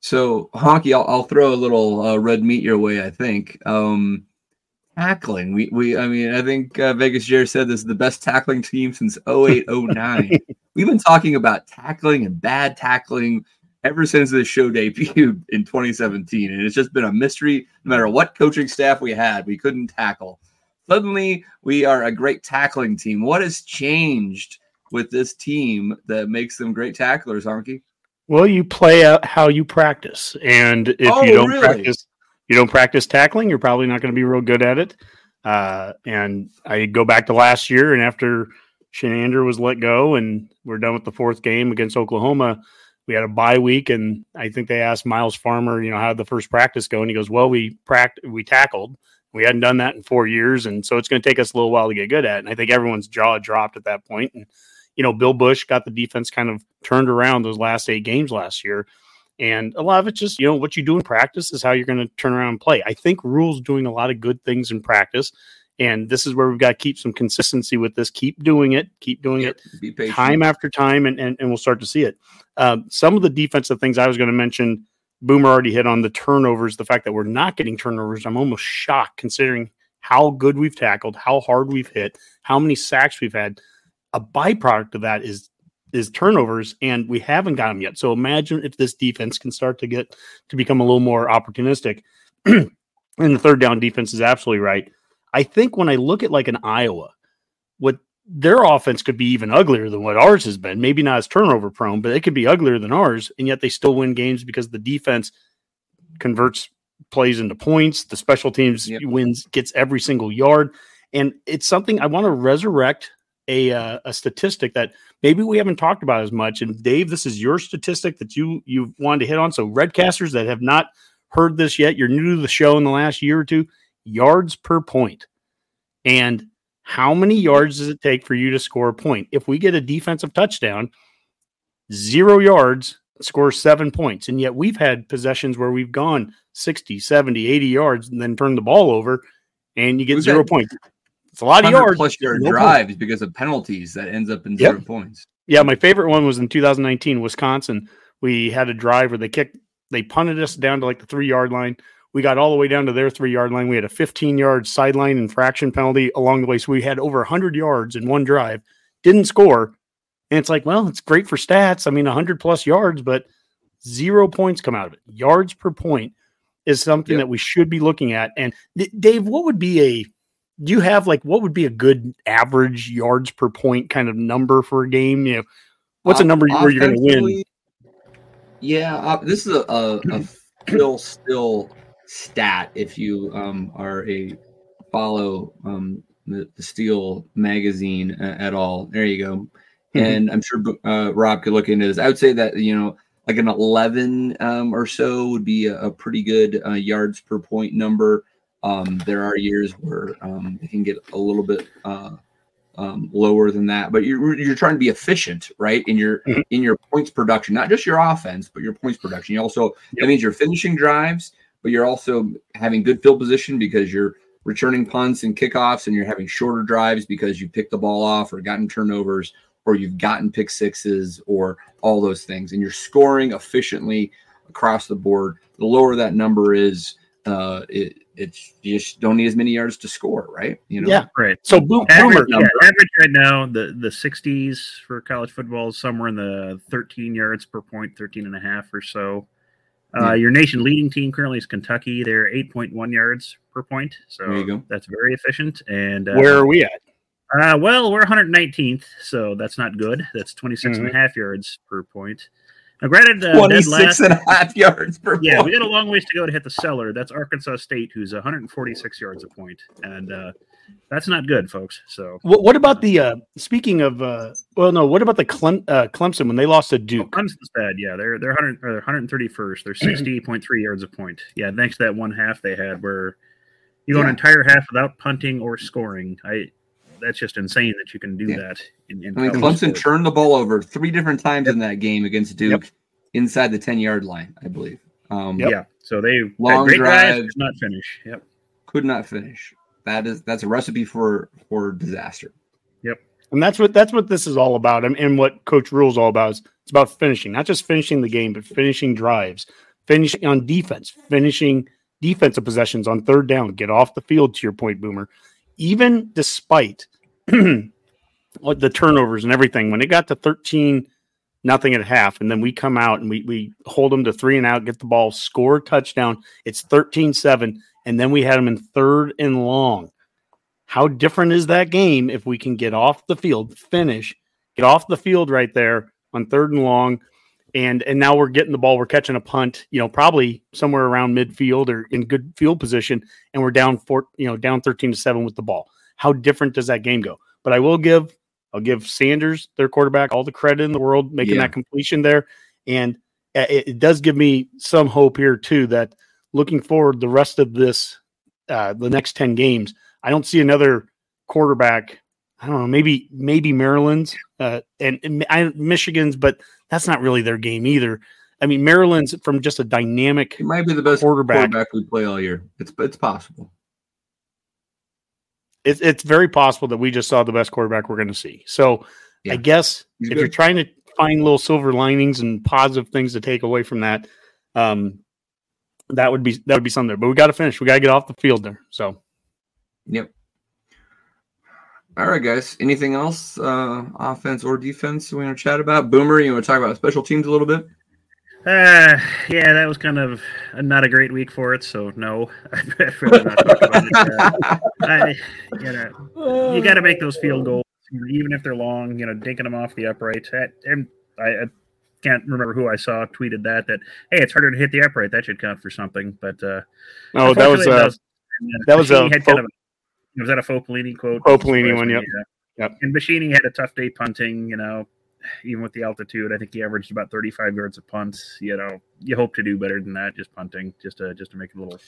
So, Honky, I'll, I'll throw a little uh, red meat your way. I think um, tackling. We, we, I mean, I think uh, Vegas Jerry said this is the best tackling team since 08, 09. We've been talking about tackling and bad tackling ever since this show debuted in 2017, and it's just been a mystery. No matter what coaching staff we had, we couldn't tackle. Suddenly, we are a great tackling team. What has changed with this team that makes them great tacklers, Honky? Well, you play out how you practice, and if Oh, you don't really? practice, you don't practice tackling. You're probably not going to be real good at it. Uh, and I go back to last year, and after Chinander was let go, and we're done with the fourth game against Oklahoma, we had a bye week, and I think they asked Myles Farmer, you know, how did the first practice go? And he goes, "Well, we pract we tackled. We hadn't done that in four years, and so it's going to take us a little while to get good at." it. And I think everyone's jaw dropped at that point. point, and you know, Bill Busch got the defense kind of turned around those last eight games last year. And a lot of it's just, you know, what you do in practice is how you're going to turn around and play. I think Rhule's doing a lot of good things in practice. And this is where we've got to keep some consistency with this. Keep doing it. Keep doing it Be patient. time after time, and, and, and we'll start to see it. Um, some of the defensive things I was going to mention, Boomer already hit on the turnovers, the fact that we're not getting turnovers. I'm almost shocked considering how good we've tackled, how hard we've hit, how many sacks we've had. A byproduct of that is is turnovers, and we haven't got them yet. So imagine if this defense can start to get to become a little more opportunistic. and the third down defense is absolutely right. I think when I look at like an Iowa, what their offense could be even uglier than what ours has been. Maybe not as turnover prone, but it could be uglier than ours, and yet they still win games because the defense converts plays into points. The special teams Yep. wins, gets every single yard, and it's something I want to resurrect a uh, a statistic that maybe we haven't talked about as much. And Dave, this is your statistic that you you wanted to hit on. So redcasters that have not heard this yet, you're new to the show in the last year or two, yards per point. And how many yards does it take for you to score a point? If we get a defensive touchdown, zero yards, score seven points. And yet we've had possessions where we've gone 60, 70, 80 yards and then turned the ball over and you get We've zero had points. It's a lot of 100 yards. plus yard no point. drives because of penalties that ends up in Yep. zero points. Yeah, my favorite one was in 2019, Wisconsin. We had a drive where they kicked, they punted us down to like the three yard line. We got all the way down to their three yard line. We had a 15 yard sideline infraction penalty along the way. So we had over 100 yards in one drive, didn't score. And it's like, well, it's great for stats. I mean, 100 plus yards, but zero points come out of it. Yards per point is something Yep. that we should be looking at. And Dave, what would be a, do you have like, what would be a good average yards per point kind of number for a game? You know, what's a Off- number where you're going to win? Yeah, uh, this is a, a, a Phil Steele stat. If you um, are a follow um, the, the Steele magazine uh, at all, there you go. Mhm. And I'm sure uh, Rob could look into this. I would say that you know, like an 11 um, or so would be a, a pretty good uh, yards per point number. Um, there are years where um, it can get a little bit uh, um, lower than that, but you're you're trying to be efficient, right? In your Mhm. in your points production, not just your offense, but your points production. You also that means you're finishing drives, but you're also having good field position because you're returning punts and kickoffs, and you're having shorter drives because you picked the ball off or gotten turnovers or you've gotten pick sixes or all those things, and you're scoring efficiently across the board. The lower that number is, uh, it it's you just don't need as many yards to score, right? You know, Yeah. Right. So boom, Average, yeah, average right now, the, the 60s for college football is somewhere in the 13 yards per point, 13 and a half or so. Uh, Yeah. Your nation leading team currently is Kentucky. They're 8.1 yards per point. So There you go. that's very efficient. And uh, Where are we at? Uh, well, we're 119th, so that's not good. That's 26 and a Mm-hmm. half yards per point. Now, granted, uh, 26 last, and a half yards per yeah, we got a long ways to go to hit the cellar. That's Arkansas State, who's 146 yards a point, and uh, that's not good, folks. So What, what about the uh speaking of uh well no, what about the Clem, uh, Clemson when they lost to Duke? Clemson's bad. Yeah, they're they're 100 or they're 131st. They're 60.3 yards a point. Yeah, thanks to that one half they had where you go an entire half without punting or scoring. I that's just insane that you can do Yeah. that. In, in I mean, Clemson sports. turned the ball over three different times in that game against Duke inside the 10 yard line, I believe. Um, Yeah, so they had Long great drives, drives. did not finish. Yep. Could not finish. That is that's a recipe for for disaster. Yep, and that's what that's what this is all about. And, and what Coach Rhule's all about is it's about finishing, not just finishing the game, but finishing drives, finishing on defense, finishing defensive possessions on third down, get off the field to your point, Boomer. Even despite the turnovers and everything, when it got to 13 nothing at half, and then we come out and we we hold them to three and out, get the ball, score touchdown. It's 13-7, and then we had them in third and long. How different is that game if we can get off the field, finish, get off the field right there on third and long? And and now we're getting the ball, we're catching a punt, you know, probably somewhere around midfield or in good field position, and we're down four, you know, down thirteen to seven with the ball. How different does that game go? But I will give I'll give Sanders, their quarterback, all the credit in the world making Yeah. that completion there, and it, it does give me some hope here too that looking forward the rest of this uh, the next 10 games i don't see another quarterback i don't know maybe maybe maryland's uh, and, and I, michigan's but that's not really their game either i mean maryland's from just a dynamic He might be the best Quarterback. quarterback, we play all year. It's it's possible. it's, it's very possible that we just saw the best quarterback we're going to see so Yeah. i guess He's if good. you're trying to find little silver linings and positive things to take away from that um that would be that would be something there but we got to finish we got to get off the field there so Yep. All right, guys. Anything else, uh, offense or defense, we want to chat about? Boomer, you want to talk about special teams a little bit? Uh, yeah, that was kind of a, not a great week for it. So no, I'd rather not talk about it. Uh, I, you know, you got to make those field goals, even if they're long. You know, dinking them off the upright. I, and I, I can't remember who I saw tweeted that. That hey, it's harder to hit the upright. That should count for something. But uh, oh that was unfortunately, uh and, that was a Buschini had kind of a- was that a Fopolini quote? Fopolini one, yep. Yeah. Yep. And Buschini had a tough day punting. You know, even with the altitude, I think he averaged about 35 yards of punts. You know, you hope to do better than that. Just punting, just to just to make it a little.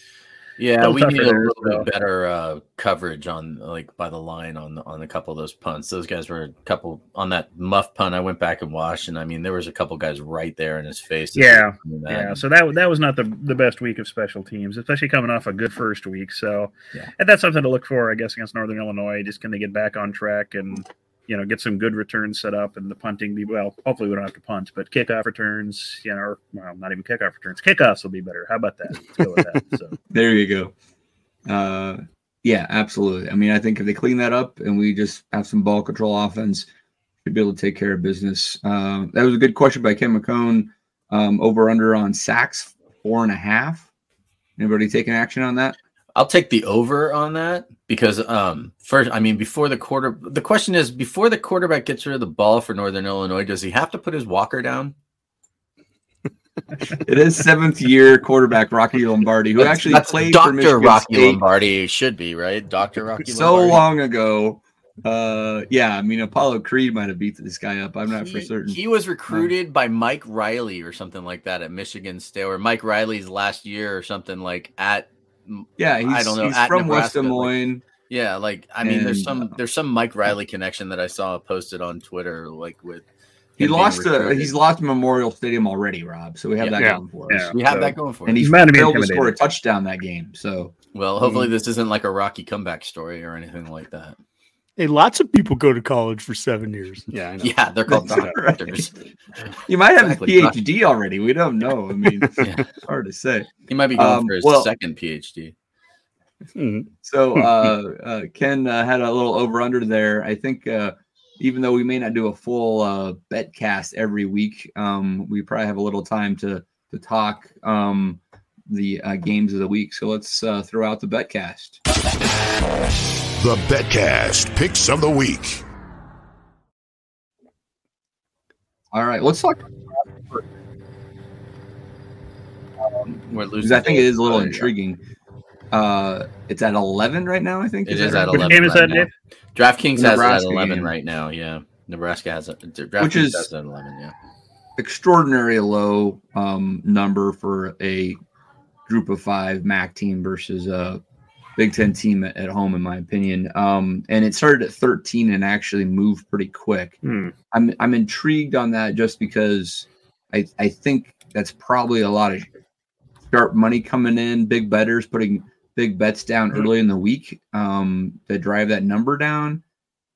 Yeah, we need a little so. bit better uh, coverage on like by the line on on a couple of those punts. Those guys were a couple on that muff punt. I went back and watched, and I mean there was a couple guys right there in his face. Yeah, Yeah, so that that was not the the best week of special teams, especially coming off a good first week. So, Yeah. and that's something to look for, I guess, against Northern Illinois. Just can they get back on track and you know get some good returns set up and the punting be well. Hopefully, we don't have to punt, but kickoff returns, you know, or, well, not even kickoff returns. Kickoffs will be better. How about that? Let's go with that. So, There you go. Uh, yeah, absolutely. I mean, I think if they clean that up and we just have some ball control offense, should be able to take care of business. Uh, that was a good question by Ken McCone. Um, over under on sacks four and a half. Anybody taking action on that? I'll take the over on that because um first I mean before the quarter the question is before the quarterback gets rid of the ball for Northern Illinois, does he have to put his walker down? It is seventh year quarterback Rocky Lombardi, who That's- actually that's played for Dr. Michigan Rocky State Lombardi should be, right? Dr. Rocky so Lombardi. long ago. Uh, yeah, I mean Apollo Creed might have beat this guy up. I'm not for He- certain. He was recruited by Mike Riley or something like that at Michigan State, or Mike Riley's last year or something like at yeah, he's, I don't know, he's at from West Nebraska, Des like- Moines. yeah, like I mean, there's some uh, there's some Mike Riley connection that I saw posted on Twitter, like with He lost. Uh, recruited. he's lost Memorial Stadium already, Rob. So we have Yeah. that Yeah. going for us. Yeah. we have so- that going for And us. he Might have been failed to score a touchdown that game. So Well, hopefully Mhm. this isn't like a Rocky comeback story or anything like that. Hey lots of people go to college for seven years yeah I know. Yeah, they're called That's right. you might have Exactly. a PhD already. We don't know. I mean, Yeah. hard to say. He might be going Um, for his well- second PhD. Mhm. So uh, uh, Ken uh, had a little over under there. I think uh, even though we may not do a full uh, bet cast every week, um, we probably have a little time to to talk um, the uh, games of the week. So let's uh, throw out the bet cast. The Betcast Picks of the Week. All right, let's talk. We're losing. Because I think it is a little Oh, yeah. intriguing. Uh, it's at eleven right now. I think It that is at right? Which 11 game is that, now. Dave? DraftKings has it at 11 game. right now. Yeah. Nebraska has it. DraftKings Which is- has it at 11. Yeah. extraordinary low um, number for a group of five MAC team versus a Big Ten team at, home, in my opinion. Um, and it started at 13 and actually moved pretty quick. Hmm. I'm I'm intrigued on that just because I I think that's probably a lot of sharp money coming in, big betters putting big bets down Mhm. early in the week um, to drive that number down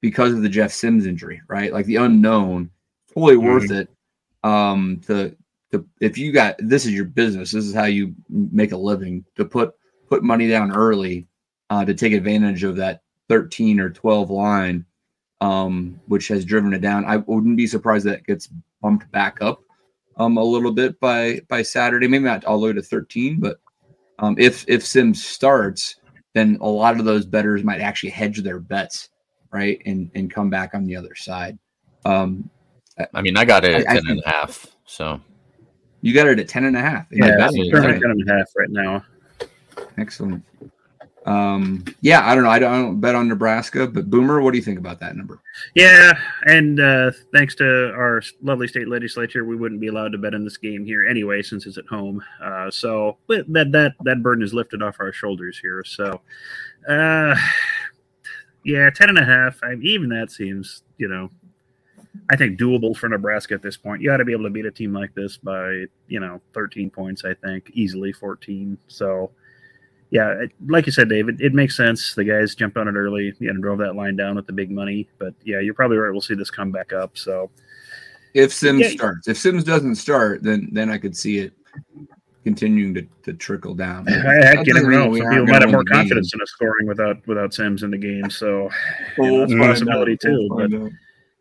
because of the Jeff Sims injury, right? Like the unknown, totally worth it. Um, to to if you got this is your business, this is how you make a living to put put money down early uh, to take advantage of that 13 or 12 line um, which has driven it down. I wouldn't be surprised that it gets bumped back up um, a little bit by by Saturday, maybe not all the way to 13, but um, if if Sims starts, then a lot of those betters might actually hedge their bets, right, and and come back on the other side. Um, I mean, I got it at I- I 10 and a half. So You got it at 10 and a half. in Yeah, your it's betting. currently Okay. ten and a half right now. Excellent. Um, yeah, I don't know. I don't, I don't bet on Nebraska, but Boomer, what do you think about that number? Yeah, and uh, thanks to our lovely state legislature, we wouldn't be allowed to bet in this game here anyway, since it's at home. Uh, so that that that burden is lifted off our shoulders here. So, uh, yeah, ten and a half. I, even that seems, you know, I think doable for Nebraska at this point. You got to be able to beat a team like this by, you know, thirteen points. I think easily fourteen. So. Yeah, it- like you said, David, it makes sense. The guys jumped on it early and drove that line down with the big money. But yeah, you're probably right. We'll see this come back up. So If Sims Yeah. starts, if Sims doesn't start, then then I could see it continuing to, to trickle down. I, I That you doesn't know. we Some people might have more the game. confidence in us scoring without without Sims in the game. So We'll you know, it's a possibility out. too. We'll But.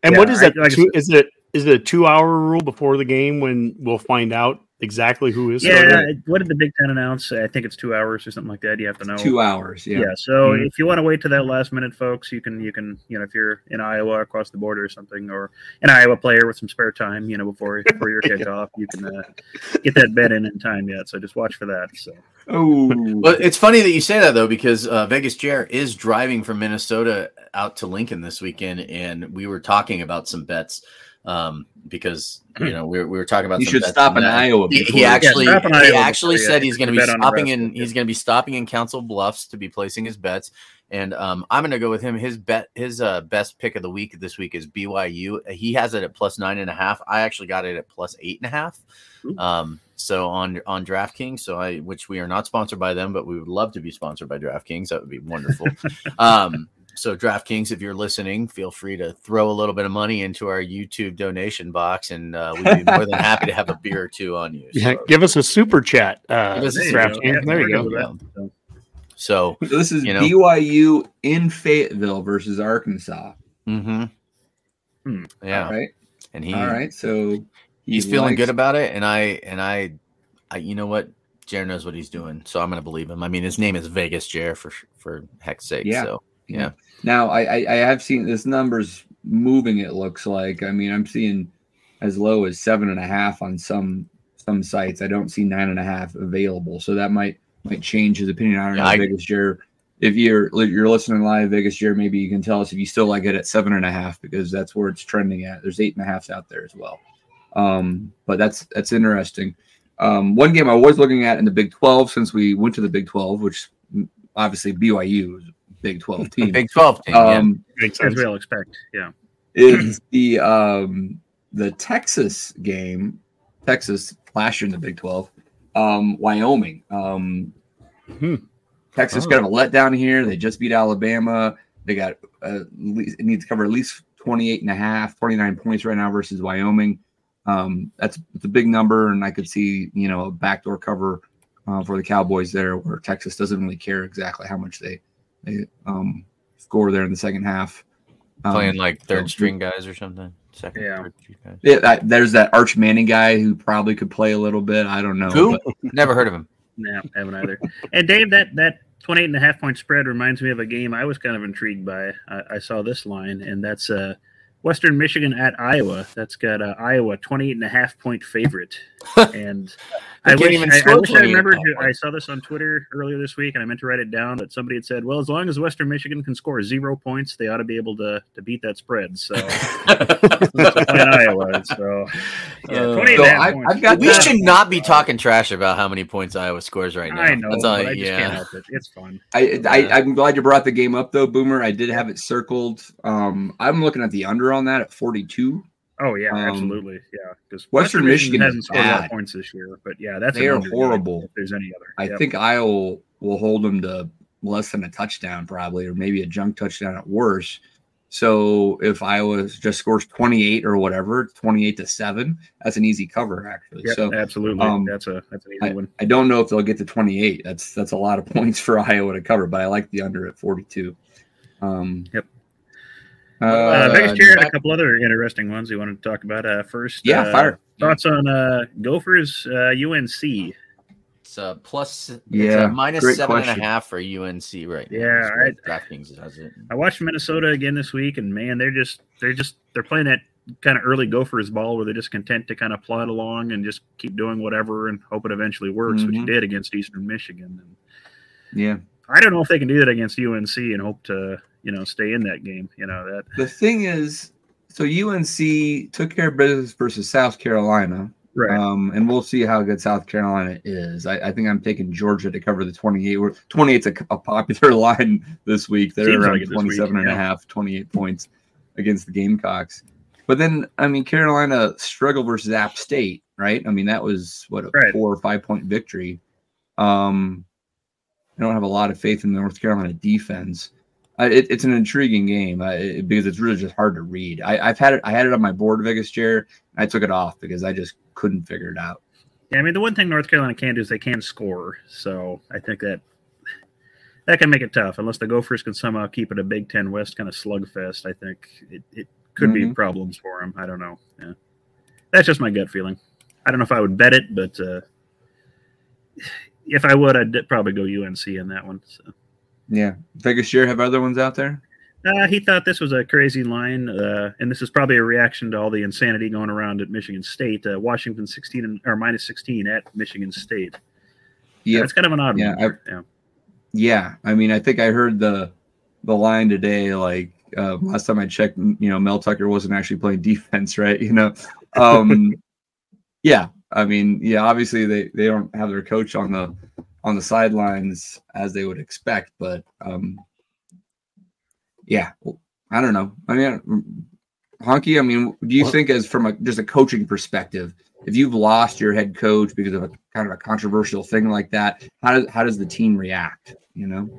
And Yeah, what is that? I, like two, said, is it is it a two hour rule before the game when we'll find out exactly who is yeah, starting? what did the Big Ten announce? I think it's two hours or something like that. You have to know. Two hours. Yeah. Yeah. So Mhm. if you want to wait to that last minute, folks, you can you can you know if you're in Iowa across the border or something, or an Iowa player with some spare time, you know, before before your kickoff, you can uh, get that bet in in time yet. So just watch for that. So Oh, Well, it's funny that you say that though, because uh, Vegas Jer is driving from Minnesota out to Lincoln this weekend, and we were talking about some bets um, because you know we were, we were talking about. you should stop in Iowa. He, he actually stop in he Iowa actually before you said he's going to be stopping Nebraska. in he's going to be stopping in Council Bluffs to be placing his bets, and um, I'm going to go with him. His bet his uh, best pick of the week this week is BYU. He has it at plus nine and a half. I actually got it at plus eight and a half. Ooh. Um, so on on DraftKings, so I which we are not sponsored by them, but we would love to be sponsored by DraftKings. That would be wonderful. um, so DraftKings, if you're listening, feel free to throw a little bit of money into our YouTube donation box, and uh, we'd be more than happy to have a beer or two on you. Yeah, give us a super chat. Uh, Give us there you go. DraftKings. Yeah, there you go. Yeah. So, so So this is You know. BYU in Fayetteville versus Arkansas. mhm. Hmm. yeah, All right. and he All right. So he's he feeling likes- good about it, and I and I, I you know what, Jared knows what he's doing, so I'm going to believe him. I mean, his name is Vegas Jared for for heck's sake. Yeah. So yeah. Now I, I I have seen this numbers moving. It looks like. I mean, I'm seeing as low as seven and a half on some some sites. I don't see nine and a half available. So that might might change his opinion. I don't know, I- Vegas Jared. If you're you're listening live, Vegas Jared, maybe you can tell us if you still like it at seven and a half because that's where it's trending at. There's eight and a halfs out there as well. Um, but that's that's interesting. Um, one game I was looking at in the Big 12 since we went to the Big 12, which mm, obviously BYU is Big 12 team. Big Twelve team. um, Makes as we all expect. Yeah. is the um the Texas game, Texas last year in the Big Twelve, um, Wyoming. Um, Hmm. Texas Oh. kind of a letdown here. They just beat Alabama. They got uh, least, it needs to cover at least 28 and a half, 29 points right now versus Wyoming. Um, that's it's a big number, and I could see you know a backdoor cover uh, for the Cowboys there, where Texas doesn't really care exactly how much they they um, score there in the second half. Um, playing like third string guys or something. Second, Yeah. guys. Yeah, that, there's that Arch Manning guy who probably could play a little bit. I don't know. Who? but- Never heard of him. No, haven't either. and Dave, that that 28 and a half point spread reminds me of a game I was kind of intrigued by. I, I saw this line, and that's uh, Western Michigan at Iowa. That's got uh, Iowa 28 and a half point favorite. And I can't wish, even I, I, wish I 28 and a remembered. who- I saw this on Twitter earlier this week, and I meant to write it down. But somebody had said, "Well, as long as Western Michigan can score zero points, they ought to be able to to beat that spread." So playing Iowa. So yeah, Uh, So and a half I. I've got we that- should not be talking trash about how many points Iowa scores right now. I know, That's all, but I just can't yeah. help it. It's fun. I, I I'm glad you brought the game up though, Boomer. I did have it circled. Um, I'm looking at the under on that at 42. Oh yeah, Um, absolutely, yeah. Because Western Michigan is hasn't scored a lot of points this year, but yeah, that's They are horrible. If there's any other, I Yep. think Iowa will will hold them to less than a touchdown, probably, or maybe a junk touchdown at worst. So if Iowa just scores 28 or whatever, 28 to seven, that's an easy cover actually. Yep, So absolutely. um, that's a that's an easy one. I don't know if they'll get to 28. That's that's a lot of points for Iowa to cover, but I like the under at 42. Um, Yep. Uh, Uh, Vegas uh, Jer had a couple other interesting ones we wanted to talk about. Uh, first, Yeah, uh, fire. thoughts on uh, Gophers uh, UNC. It's a plus. It's Yeah, a minus great seven and a half for UNC right now. Yeah, That's what DraftKings has it. I watched Minnesota again this week, and man, they're just they're just they're playing that kind of early Gophers ball where they're just content to kind of plod along and just keep doing whatever and hope it eventually works, mm-hmm. which he did against Eastern Michigan. And yeah, I don't know if they can do that against UNC and hope to you know stay in that game. You know that the thing is, so UNC took care of business versus South Carolina. Right. Um, and we'll see how good South Carolina is. I, I think I'm taking Georgia to cover the 28. 28's a, a popular line this week. They're Seems around like 27 week, and yeah. a half, 28 points against the Gamecocks. But then, I mean, Carolina struggled versus App State, right? I mean, that was what a right. four or five point victory. Um, I don't have a lot of faith in the North Carolina defense. Uh, it, it's an intriguing game uh, it, because it's really just hard to read. I, have had it. I had it on my board, Vegas Jer. I took it off because I just couldn't figure it out. Yeah, I mean, the one thing North Carolina can do is they can score. So I think that that can make it tough unless the Gophers can somehow keep it a Big Ten West kind of slugfest. I think it, it could mm-hmm. be problems for them. I don't know. Yeah. That's just my gut feeling. I don't know if I would bet it, but uh, if I would, I'd probably go UNC in that one. So. Yeah, Vegas Jer have other ones out there. Uh, he thought this was a crazy line, uh, and this is probably a reaction to all the insanity going around at Michigan State. Uh, Washington 16 and, or minus 16 at Michigan State. Yeah, it's kind of an odd yeah, one. I, yeah, yeah. I mean, I think I heard the the line today. Like uh, last time I checked, you know, Mel Tucker wasn't actually playing defense, right? You know, um, yeah. I mean, yeah. Obviously, they they don't have their coach on the on the sidelines as they would expect, but um, yeah, I don't know. I mean, Honky, I mean, do you think as from a just a coaching perspective, if you've lost your head coach because of a kind of a controversial thing like that, how does how does the team react? You know?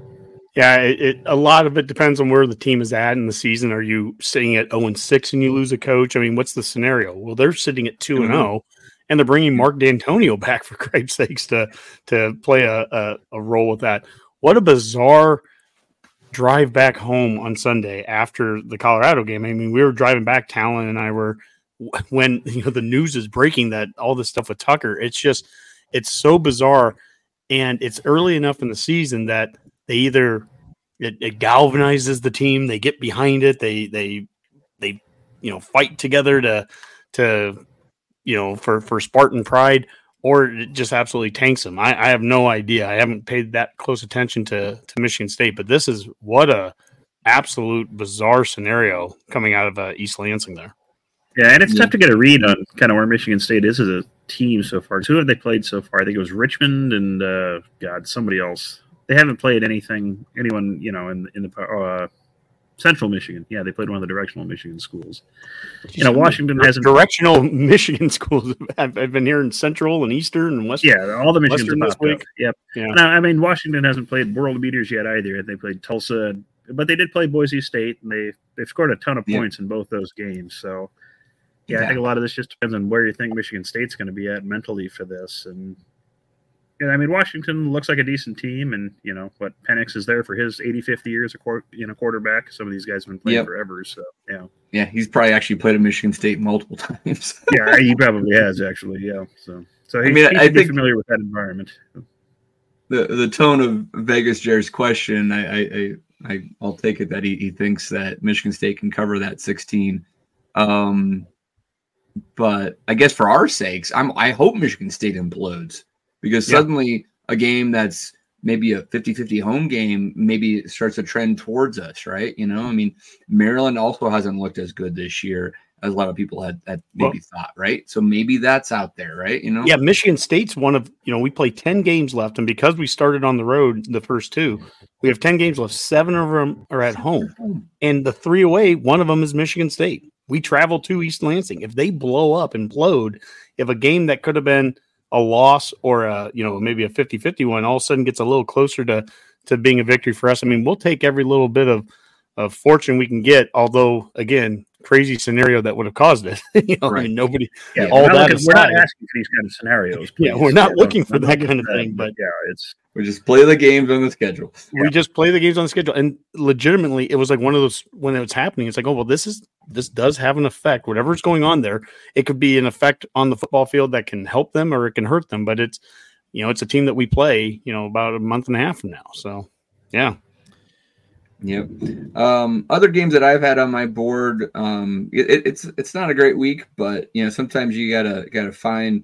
Yeah, it, it, a lot of it depends on where the team is at in the season. Are you sitting at 0 and 6 and you lose a coach? I mean, what's the scenario? Well, they're sitting at 2 and 0 mm-hmm. And they're bringing hmm. Mark Dantonio back for Christ's sakes to to play a, a, a role with that. What a bizarre – drive back home on Sunday after the Colorado game. I mean, we were driving back. Talon and I were when you know the news is breaking that all this stuff with Tucker. It's just it's so bizarre, and it's early enough in the season that they either it, it galvanizes the team, they get behind it, they they they you know fight together to to you know for for Spartan pride, or it just absolutely tanks them. I, I, have no idea. I haven't paid that close attention to to Michigan State, but this is what a absolute bizarre scenario coming out of uh, East Lansing there. Yeah, and it's yeah. tough to get a read on kind of where Michigan State is as a team so far. Who have they played so far? I think it was Richmond and uh, God, somebody else. They haven't played anything, anyone you know in in the uh, Central Michigan. Yeah, they played one of the directional Michigan schools. You know, Washington has directional Michigan schools. I've, I've, been here in Central and Eastern and Western. Yeah, all the Michigans this week. Up. Yep. Yeah. Now, I mean, Washington hasn't played world beaters yet either. They played Tulsa, but they did play Boise State, and they they scored a ton of points in both those games. So, yeah, yeah, I think a lot of this just depends on where you think Michigan State's going to be at mentally for this, and yeah, I mean Washington looks like a decent team, and you know what Penix is there for his 85th year as a quarter, you know quarterback. Some of these guys have been playing yep. forever, so yeah. Yeah, he's probably actually played at Michigan State multiple times. yeah, he probably has actually. Yeah, so so he, I mean, I think familiar with that environment. The the tone of Vegas Jared's question, I I, I I'll take it that he, he thinks that Michigan State can cover that 16. Um, but I guess for our sakes, I'm I hope Michigan State implodes because suddenly yeah. a game that's maybe a 50-50 home game maybe starts a trend towards us right? You know i mean maryland also hasn't looked as good this year as a lot of people had, had maybe well, thought right? So maybe that's out there right? You know? Yeah michigan state's one of you know we play 10 games left and because we started on the road the first two we have 10 games left. Seven of them are at home. and the three away one of them is michigan state. We travel to east lansing. If they blow up and implode if a game that could have been a loss or a you know maybe a 50-50 one all of a sudden gets a little closer to to being a victory for us. I mean, we'll take every little bit of of fortune we can get. Although, again, crazy scenario that would have caused it. you know, right. I mean, nobody. Yeah, all that looking, we're not asking for these kind of scenarios. Please. Yeah, we're not yeah, looking for that kind of thing. But yeah, it's we just play the games on the schedule. We just play the games on the schedule, and legitimately, it was like one of those when it was happening. It's like, oh well, this is this does have an effect. Whatever's going on there, it could be an effect on the football field that can help them or it can hurt them. But it's you know, it's a team that we play, you know, about a month and a half from now. So, yeah. Yep. Um, other games that I've had on my board, um, it, it's it's not a great week, but you know sometimes you gotta gotta find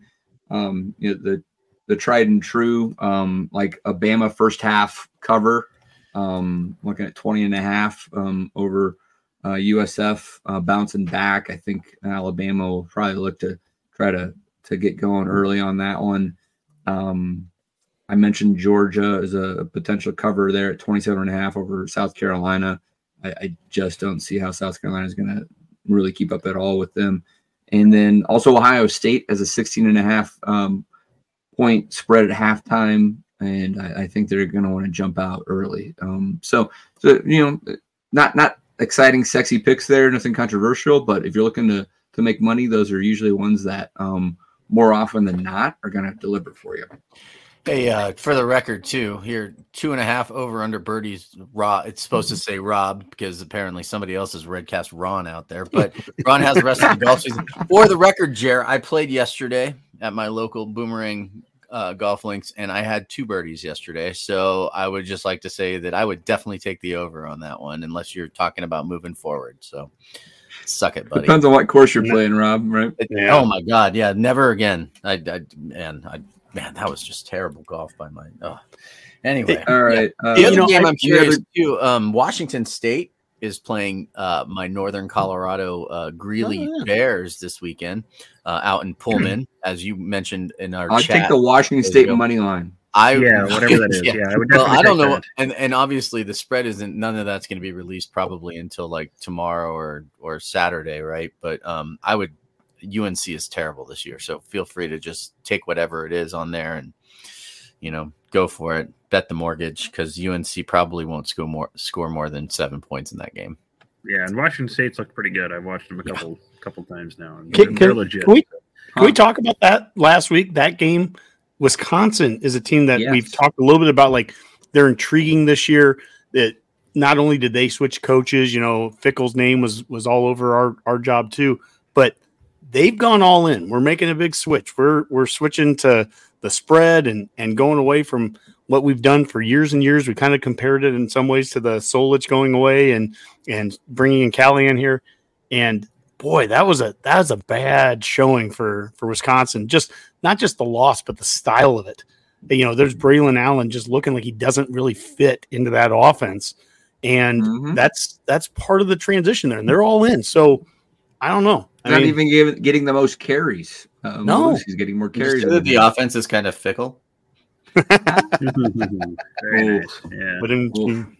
um, you know the the tried and true, um, like a Bama first half cover. Um, looking at 20 and a half um, over uh, USF uh, bouncing back. I think Alabama will probably look to try to to get going early on that one. Um, I mentioned Georgia as a potential cover there at 27 and a half over South Carolina. I, I just don't see how South Carolina is going to really keep up at all with them. And then also Ohio State as a 16 and a half um, point spread at halftime. And I, I think they're going to want to jump out early. Um, so, so, you know, not, not exciting, sexy picks there, nothing controversial, but if you're looking to, to make money, those are usually ones that um, more often than not are going to deliver for you. Hey, uh, for the record, too, here two and a half over under birdies. Rob, it's supposed to say Rob because apparently somebody else has redcast Ron out there, but Ron has the rest of the golf season. For the record, Jer, I played yesterday at my local Boomerang uh, golf links, and I had two birdies yesterday. So I would just like to say that I would definitely take the over on that one, unless you're talking about moving forward. So suck it, buddy. Depends on what course you're playing, Rob. Right? Yeah. Oh my god, yeah, never again. I, I man, I man, that was just terrible golf by my. Oh. Anyway, all right. Yeah. Uh, the other know, game I, am curious other... too. Um, Washington State is playing uh, my Northern Colorado uh, Greeley oh, yeah. Bears this weekend uh, out in Pullman, as you mentioned in our. I'll chat. take the Washington State money line. I yeah, whatever that is. yeah, yeah I would well, I don't know, that. and and obviously the spread isn't. None of that's going to be released probably until like tomorrow or or Saturday, right? But um, I would UNC is terrible this year, so feel free to just take whatever it is on there and you know go for it. Bet the mortgage because UNC probably won't score more score more than seven points in that game. Yeah, and Washington State's looked pretty good. I've watched them a couple yeah. couple times now. And can, can, legit. Can we, can we talk about that last week? That game, Wisconsin is a team that yes. we've talked a little bit about. Like they're intriguing this year. That not only did they switch coaches, you know, Fickell's name was was all over our our job too, but they've gone all in. We're making a big switch. We're we're switching to the spread and and going away from what we've done for years and years. We kind of compared it in some ways to the Solich going away and and bringing in Callahan here. And boy, that was a that was a bad showing for for Wisconsin. Just not just the loss, but the style of it. You know, there's Braylon Allen just looking like he doesn't really fit into that offense, and mm-hmm. that's that's part of the transition there. And they're all in. So I don't know. I not mean, even give, getting the most carries. Uh, no, he's getting more carries. The offense is kind of fickle. Very nice. Yeah. But in,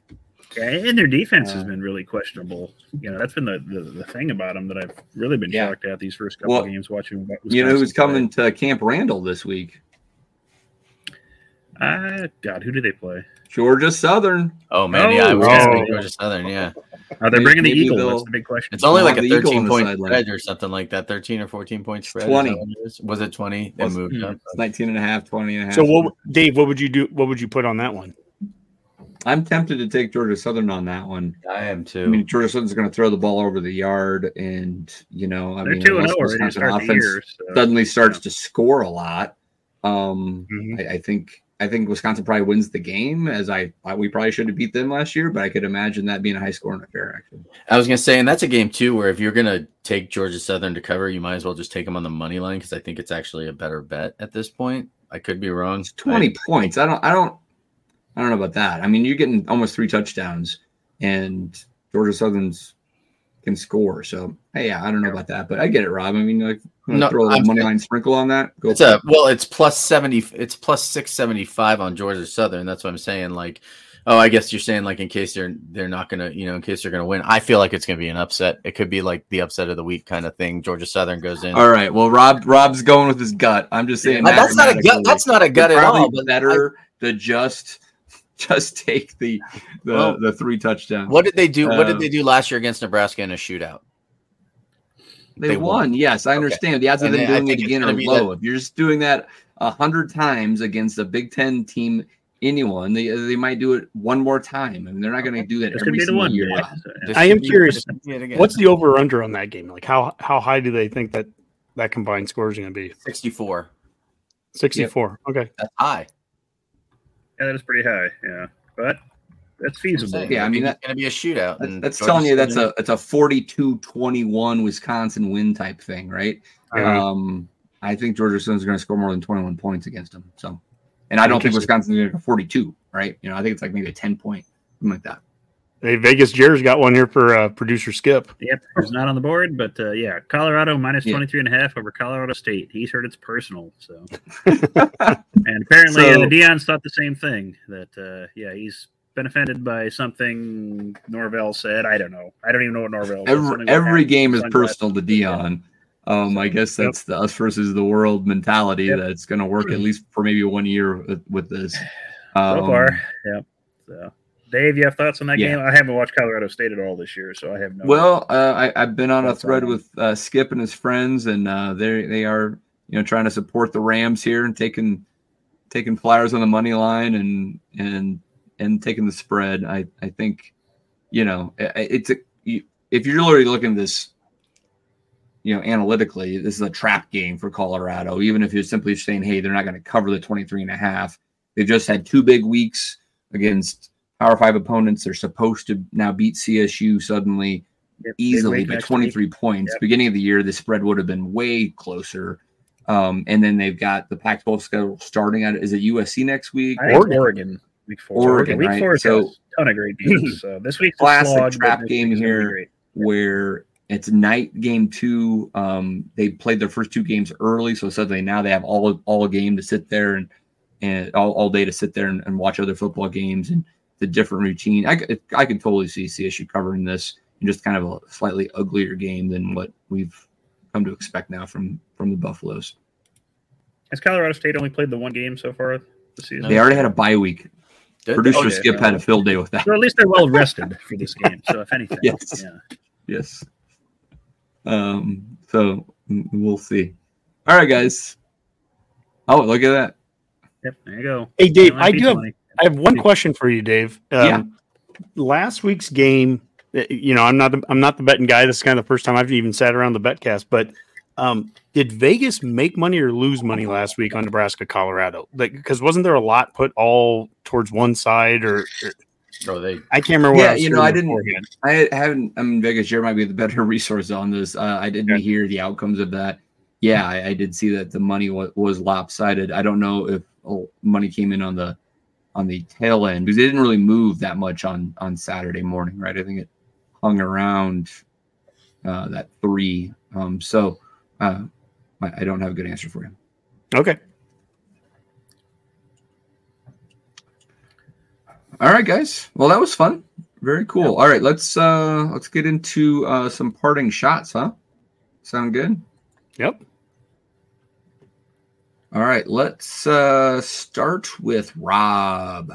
yeah, and their defense uh, has been really questionable. You know, that's been the, the, the thing about them that I've really been yeah. shocked at these first couple well, games watching. you know, who's coming to Camp Randall this week? Uh, God, who do they play? Georgia Southern. Oh man, oh, yeah, I was oh. Georgia Southern. Yeah. Are they bringing the Eagle? That's the big question. It's only like a 13 point spread or something like that. 13 or 14 point spread. 20. Was it 20? They moved mm, up. 19 and a half, 20 and a half. So what Dave, what would you do? What would you put on that one? I'm tempted to take Georgia Southern on that one. I am too. I mean, Georgia Southern's going to throw the ball over the yard, and you know, I They're mean, two Wisconsin offense year, so. suddenly starts yeah. to score a lot. Um, mm-hmm. I, I, think I think Wisconsin probably wins the game, as I we probably should have beat them last year, but I could imagine that being a high scoring affair. Actually, I was gonna say, and that's a game too, where if you're gonna take Georgia Southern to cover, you might as well just take them on the money line because I think it's actually a better bet at this point. I could be wrong. It's Twenty I, points. I don't. I don't. I don't know about that. I mean, you're getting almost three touchdowns, and Georgia Southern's can score. So hey, yeah, I don't know about that, but I get it, Rob. I mean, like no, throw a money line sprinkle on that. Go it's a it. well, it's plus seventy. It's plus six seventy five on Georgia Southern. That's what I'm saying. Like, oh, I guess you're saying like in case they're they're not gonna, you know, in case they're gonna win. I feel like it's gonna be an upset. It could be like the upset of the week kind of thing. Georgia Southern goes in. All right. Well, Rob Rob's going with his gut. I'm just saying yeah, that's not a gut. That's not a gut at all. But better I, to just just take the the, well, the three touchdowns. What did they do? what did um, they do last year against Nebraska in a shootout? They, they won. won. Yes, I understand. Okay. The odds of them doing it again are low. That... If you're just doing that a hundred times against a Big Ten team, anyone, they they might do it one more time. I mean, they're not going to do that every single year. I am curious. What's the over under on that game? Like how how high do they think that that combined score is going to be? Sixty four. 64. Yep. Okay. That's high. Yeah, that is pretty high. Yeah. But that's feasible. Yeah, I mean, that's going to be a shootout. That's, and that's Georgia's telling you that's a it's a 42-21 Wisconsin win type thing, right? Uh, Um, I think Georgia Southern's going to score more than 21 points against them. So, and I don't think Wisconsin's going to go 42, right? You know, I think it's like maybe a 10 point, something like that. hey, Vegas Jared's got one here for uh, producer Skip. Yep, he's not on the board, but uh, yeah, Colorado minus Yeah. 23 and a half over Colorado State. He's heard it's personal. So, and apparently So- uh, Deion's thought the same thing that, uh, yeah, he's been offended by something Norvell said. I don't know. I don't even know what Norvell. Every, every game is personal to Deion. Um, I guess Yep. that's the us versus the world mentality Yep. that's going to work at least for maybe one year with, with this. So Um, far, yeah. So, Dave, you have thoughts on that Yeah. game? I haven't watched Colorado State at all this year, so I have no. Well, uh, I, I've been on a thread fine. with uh, Skip and his friends, and uh, they they are you know trying to support the Rams here and taking taking flyers on the money line and and and taking the spread. I I think you know i- i- it's a you, if you're really looking at this, you know, analytically, this is a trap game for Colorado. Even if you're simply saying, hey, they're not going to cover the 23 and a half. They've just had two big weeks against Power Five opponents. They're supposed to now beat CSU suddenly Yep, easily by next 23 points. Yep. Beginning of the year, the spread would have been way closer. Um, and then they've got the Pac-12 schedule starting at is it USC next week? I think Oregon. Oregon. Week four. Oregon, week right? four has So- got a ton of great games. So this week's a Classic slog, trap game week's gonna be here. where it's night game two. Um, they played their first two games early, so suddenly now they have all all game to sit there and and all, all day to sit there and, and watch other football games and the different routine. I I can totally see CSU covering this in just kind of a slightly uglier game than what we've come to expect now from from the Buffaloes. Has Colorado State only played the one game so far this season? They already had a bye week. Did- Producer okay. Skip had a field day with that. So at least they're well rested for this game. So if anything, Yes. yeah. Yes. Um. So we'll see. All right, guys. Oh, look at that. Yep, there you go. Hey, Dave, I do have funny. I have one question for you, Dave. Um, Yeah. Last week's game, uh, you know, I'm not the, I'm not the betting guy. This is kind of the first time I've even sat around the betcast. But um, did Vegas make money or lose money last week on Nebraska, Colorado? Like, because wasn't there a lot put all towards one side, or, or Oh, they I can't remember. What Yeah, I you know, I didn't- beforehand. I haven't. I'm in Vegas. Jared might be the better resource on this. Uh, I didn't Okay. hear the outcomes of that. Yeah, I, I did see that the money was, was lopsided. I don't know if oh, money came in on the on the tail end because it didn't really move that much on on Saturday morning, right? I think it hung around uh, that three. Um, so uh, I, I don't have a good answer for you. Okay. All right, guys. Well, that was fun. Very cool. All right, let's uh let's get into uh some parting shots, huh? Sound good? Yep. All right, let's uh start with Rob.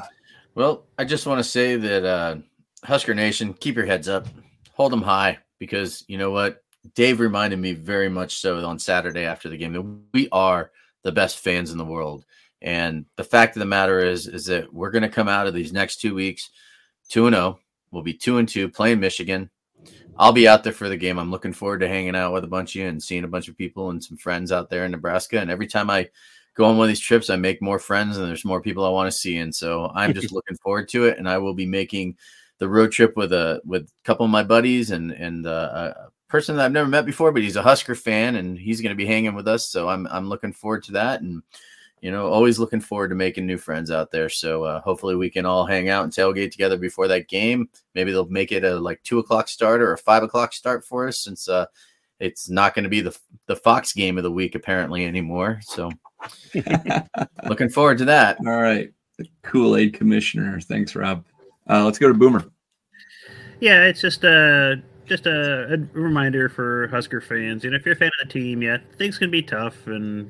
Well, I just want to say that uh, Husker Nation, keep your heads up, hold them high, because you know what? Dave reminded me very much so on Saturday after the game that we are the best fans in the world. And the fact of the matter is, is that we're going to come out of these next two weeks two and zero. We'll be two and two playing Michigan. I'll be out there for the game. I'm looking forward to hanging out with a bunch of you and seeing a bunch of people and some friends out there in Nebraska. And every time I go on one of these trips, I make more friends and there's more people I want to see. And so I'm just looking forward to it. And I will be making the road trip with a with a couple of my buddies and and uh, a person that I've never met before, but he's a Husker fan and he's going to be hanging with us. So I'm I'm looking forward to that. And you know, always looking forward to making new friends out there. So uh, hopefully we can all hang out and tailgate together before that game. Maybe they'll make it a like two o'clock start or a five o'clock start for us, since uh, it's not going to be the the Fox game of the week apparently anymore. So looking forward to that. All right. The Kool-Aid commissioner. Thanks, Rob. Uh let's go to Boomer. Yeah, it's just a just a, a reminder for Husker fans. You know, if you're a fan of the team, yeah, things can be tough, and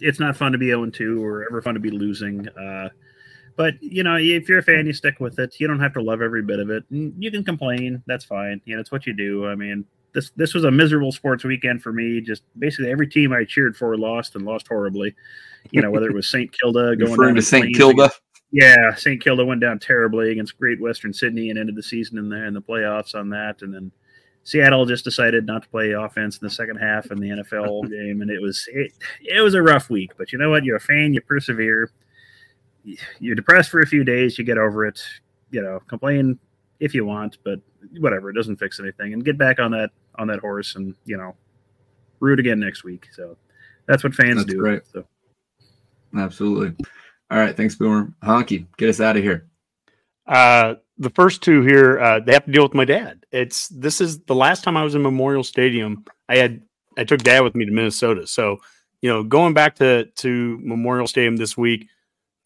it's not fun to be 0 2 or ever fun to be losing. Uh, but you know, if you're a fan, you stick with it. You don't have to love every bit of it. You can complain. That's fine. You know, it's what you do. I mean, this this was a miserable sports weekend for me. Just basically every team I cheered for lost and lost horribly. You know, whether it was St. Kilda going Referring down to St. Kilda. Yeah, St. Kilda went down terribly against Great Western Sydney and ended the season in there in the playoffs on that. And then Seattle just decided not to play offense in the second half in the NFL game, and it was it, it was a rough week. But you know what? You're a fan, you persevere. You're depressed for a few days, you get over it. you know, complain if you want, but whatever, it doesn't fix anything. And get back on that on that horse, and you know, root again next week. So that's what fans That's do. great. So Absolutely. All right. Thanks, Boomer. Honky, get us out of here. Uh, the first two here, uh, they have to deal with my dad. It's this is the last time I was in Memorial Stadium. I had I took dad with me to Minnesota, so you know going back to to Memorial Stadium this week,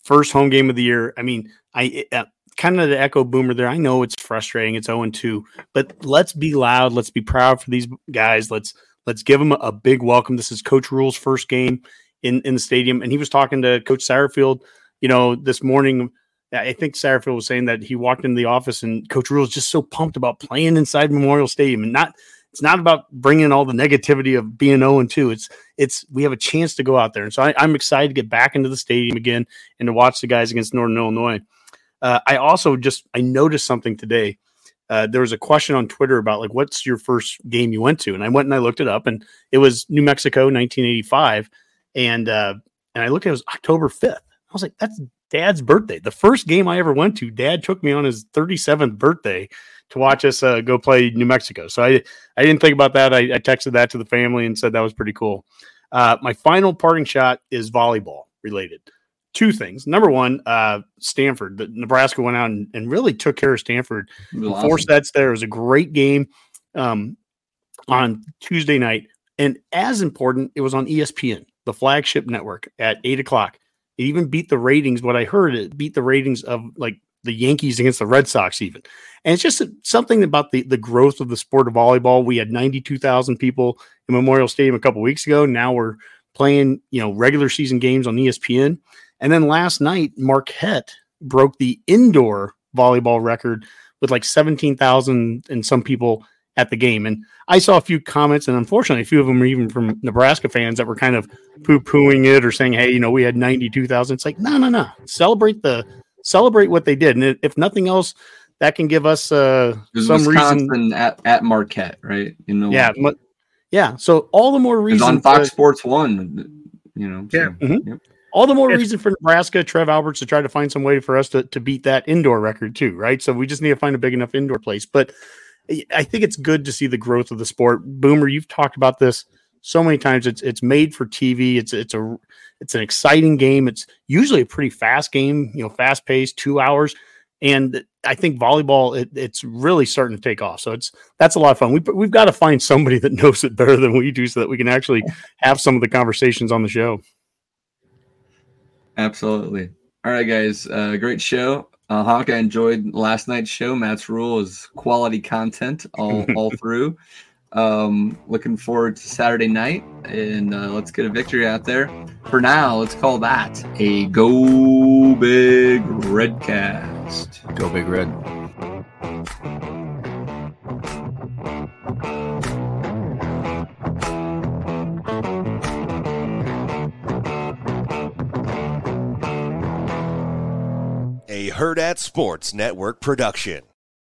first home game of the year. I mean, I uh, kind of the echo boomer there. I know it's frustrating. It's zero and two, but let's be loud. Let's be proud for these guys. Let's let's give them a, a big welcome. This is Coach Rhule's first game in in the stadium, and he was talking to Coach Satterfield. You know, this morning I think Satterfield was saying that he walked into the office and Coach Rhule is just so pumped about playing inside Memorial Stadium and not. It's not about bringing all the negativity of being 0 and 2. It's it's we have a chance to go out there, and so I, I'm excited to get back into the stadium again and to watch the guys against Northern Illinois. Uh, I also just I noticed something today. Uh, there was a question on Twitter about like what's your first game you went to, and I went and I looked it up, and it was New Mexico, 1985, and uh, and I looked at it, was October 5th. I was like, that's dad's birthday. The first game I ever went to, dad took me on his 37th birthday to watch us uh, go play New Mexico. So I, I didn't think about that. I, I texted that to the family and said that was pretty cool. Uh, my final parting shot is volleyball related. Two things. Number one, uh, Stanford. The, Nebraska went out and, and really took care of Stanford. Was Four sets there. It was a great game um, on Tuesday night. And as important, it was on ESPN, the flagship network at eight o'clock. It even beat the ratings. What I heard, it beat the ratings of like the Yankees against the Red Sox, even. And it's just something about the the growth of the sport of volleyball. We had ninety two thousand people in Memorial Stadium a couple weeks ago. Now we're playing, you know, regular season games on ESPN. And then last night, Marquette broke the indoor volleyball record with like seventeen thousand and some people at the game. And I saw a few comments, and unfortunately, a few of them were even from Nebraska fans that were kind of poo pooing it or saying, "Hey, you know, we had ninety two thousand. It's like, no, no, no. Celebrate the celebrate what they did, and if- if nothing else, that can give us uh, some Wisconsin reason. at, at Marquette, right? In Milwaukee. Yeah, mu- yeah. So all the more It was reason on Fox to- Sports One. You know. Yeah. so, Mhm. yep. all the more It's- reason for Nebraska, Trev Alberts to try to find some way for us to, to beat that indoor record too, right? So we just need to find a big enough indoor place. But I- think it's good to see the growth of the sport. Boomer, you've talked about this so many times. It's it's made for TV. It's it's a it's an exciting game. It's usually a pretty fast game, you know, fast paced, two hours. And I think volleyball, it, it's really starting to take off. So it's that's a lot of fun. We, we've got to find somebody that knows it better than we do, so that we can actually have some of the conversations on the show. Absolutely. All right, guys. Uh, great show. Uh, Honk, I enjoyed last night's show. Matt's rule is quality content all all through. Um, looking forward to Saturday night, and uh, let's get a victory out there. For now, let's call that a go big redcast. Go Big Red. Hurrdat Sports Network production.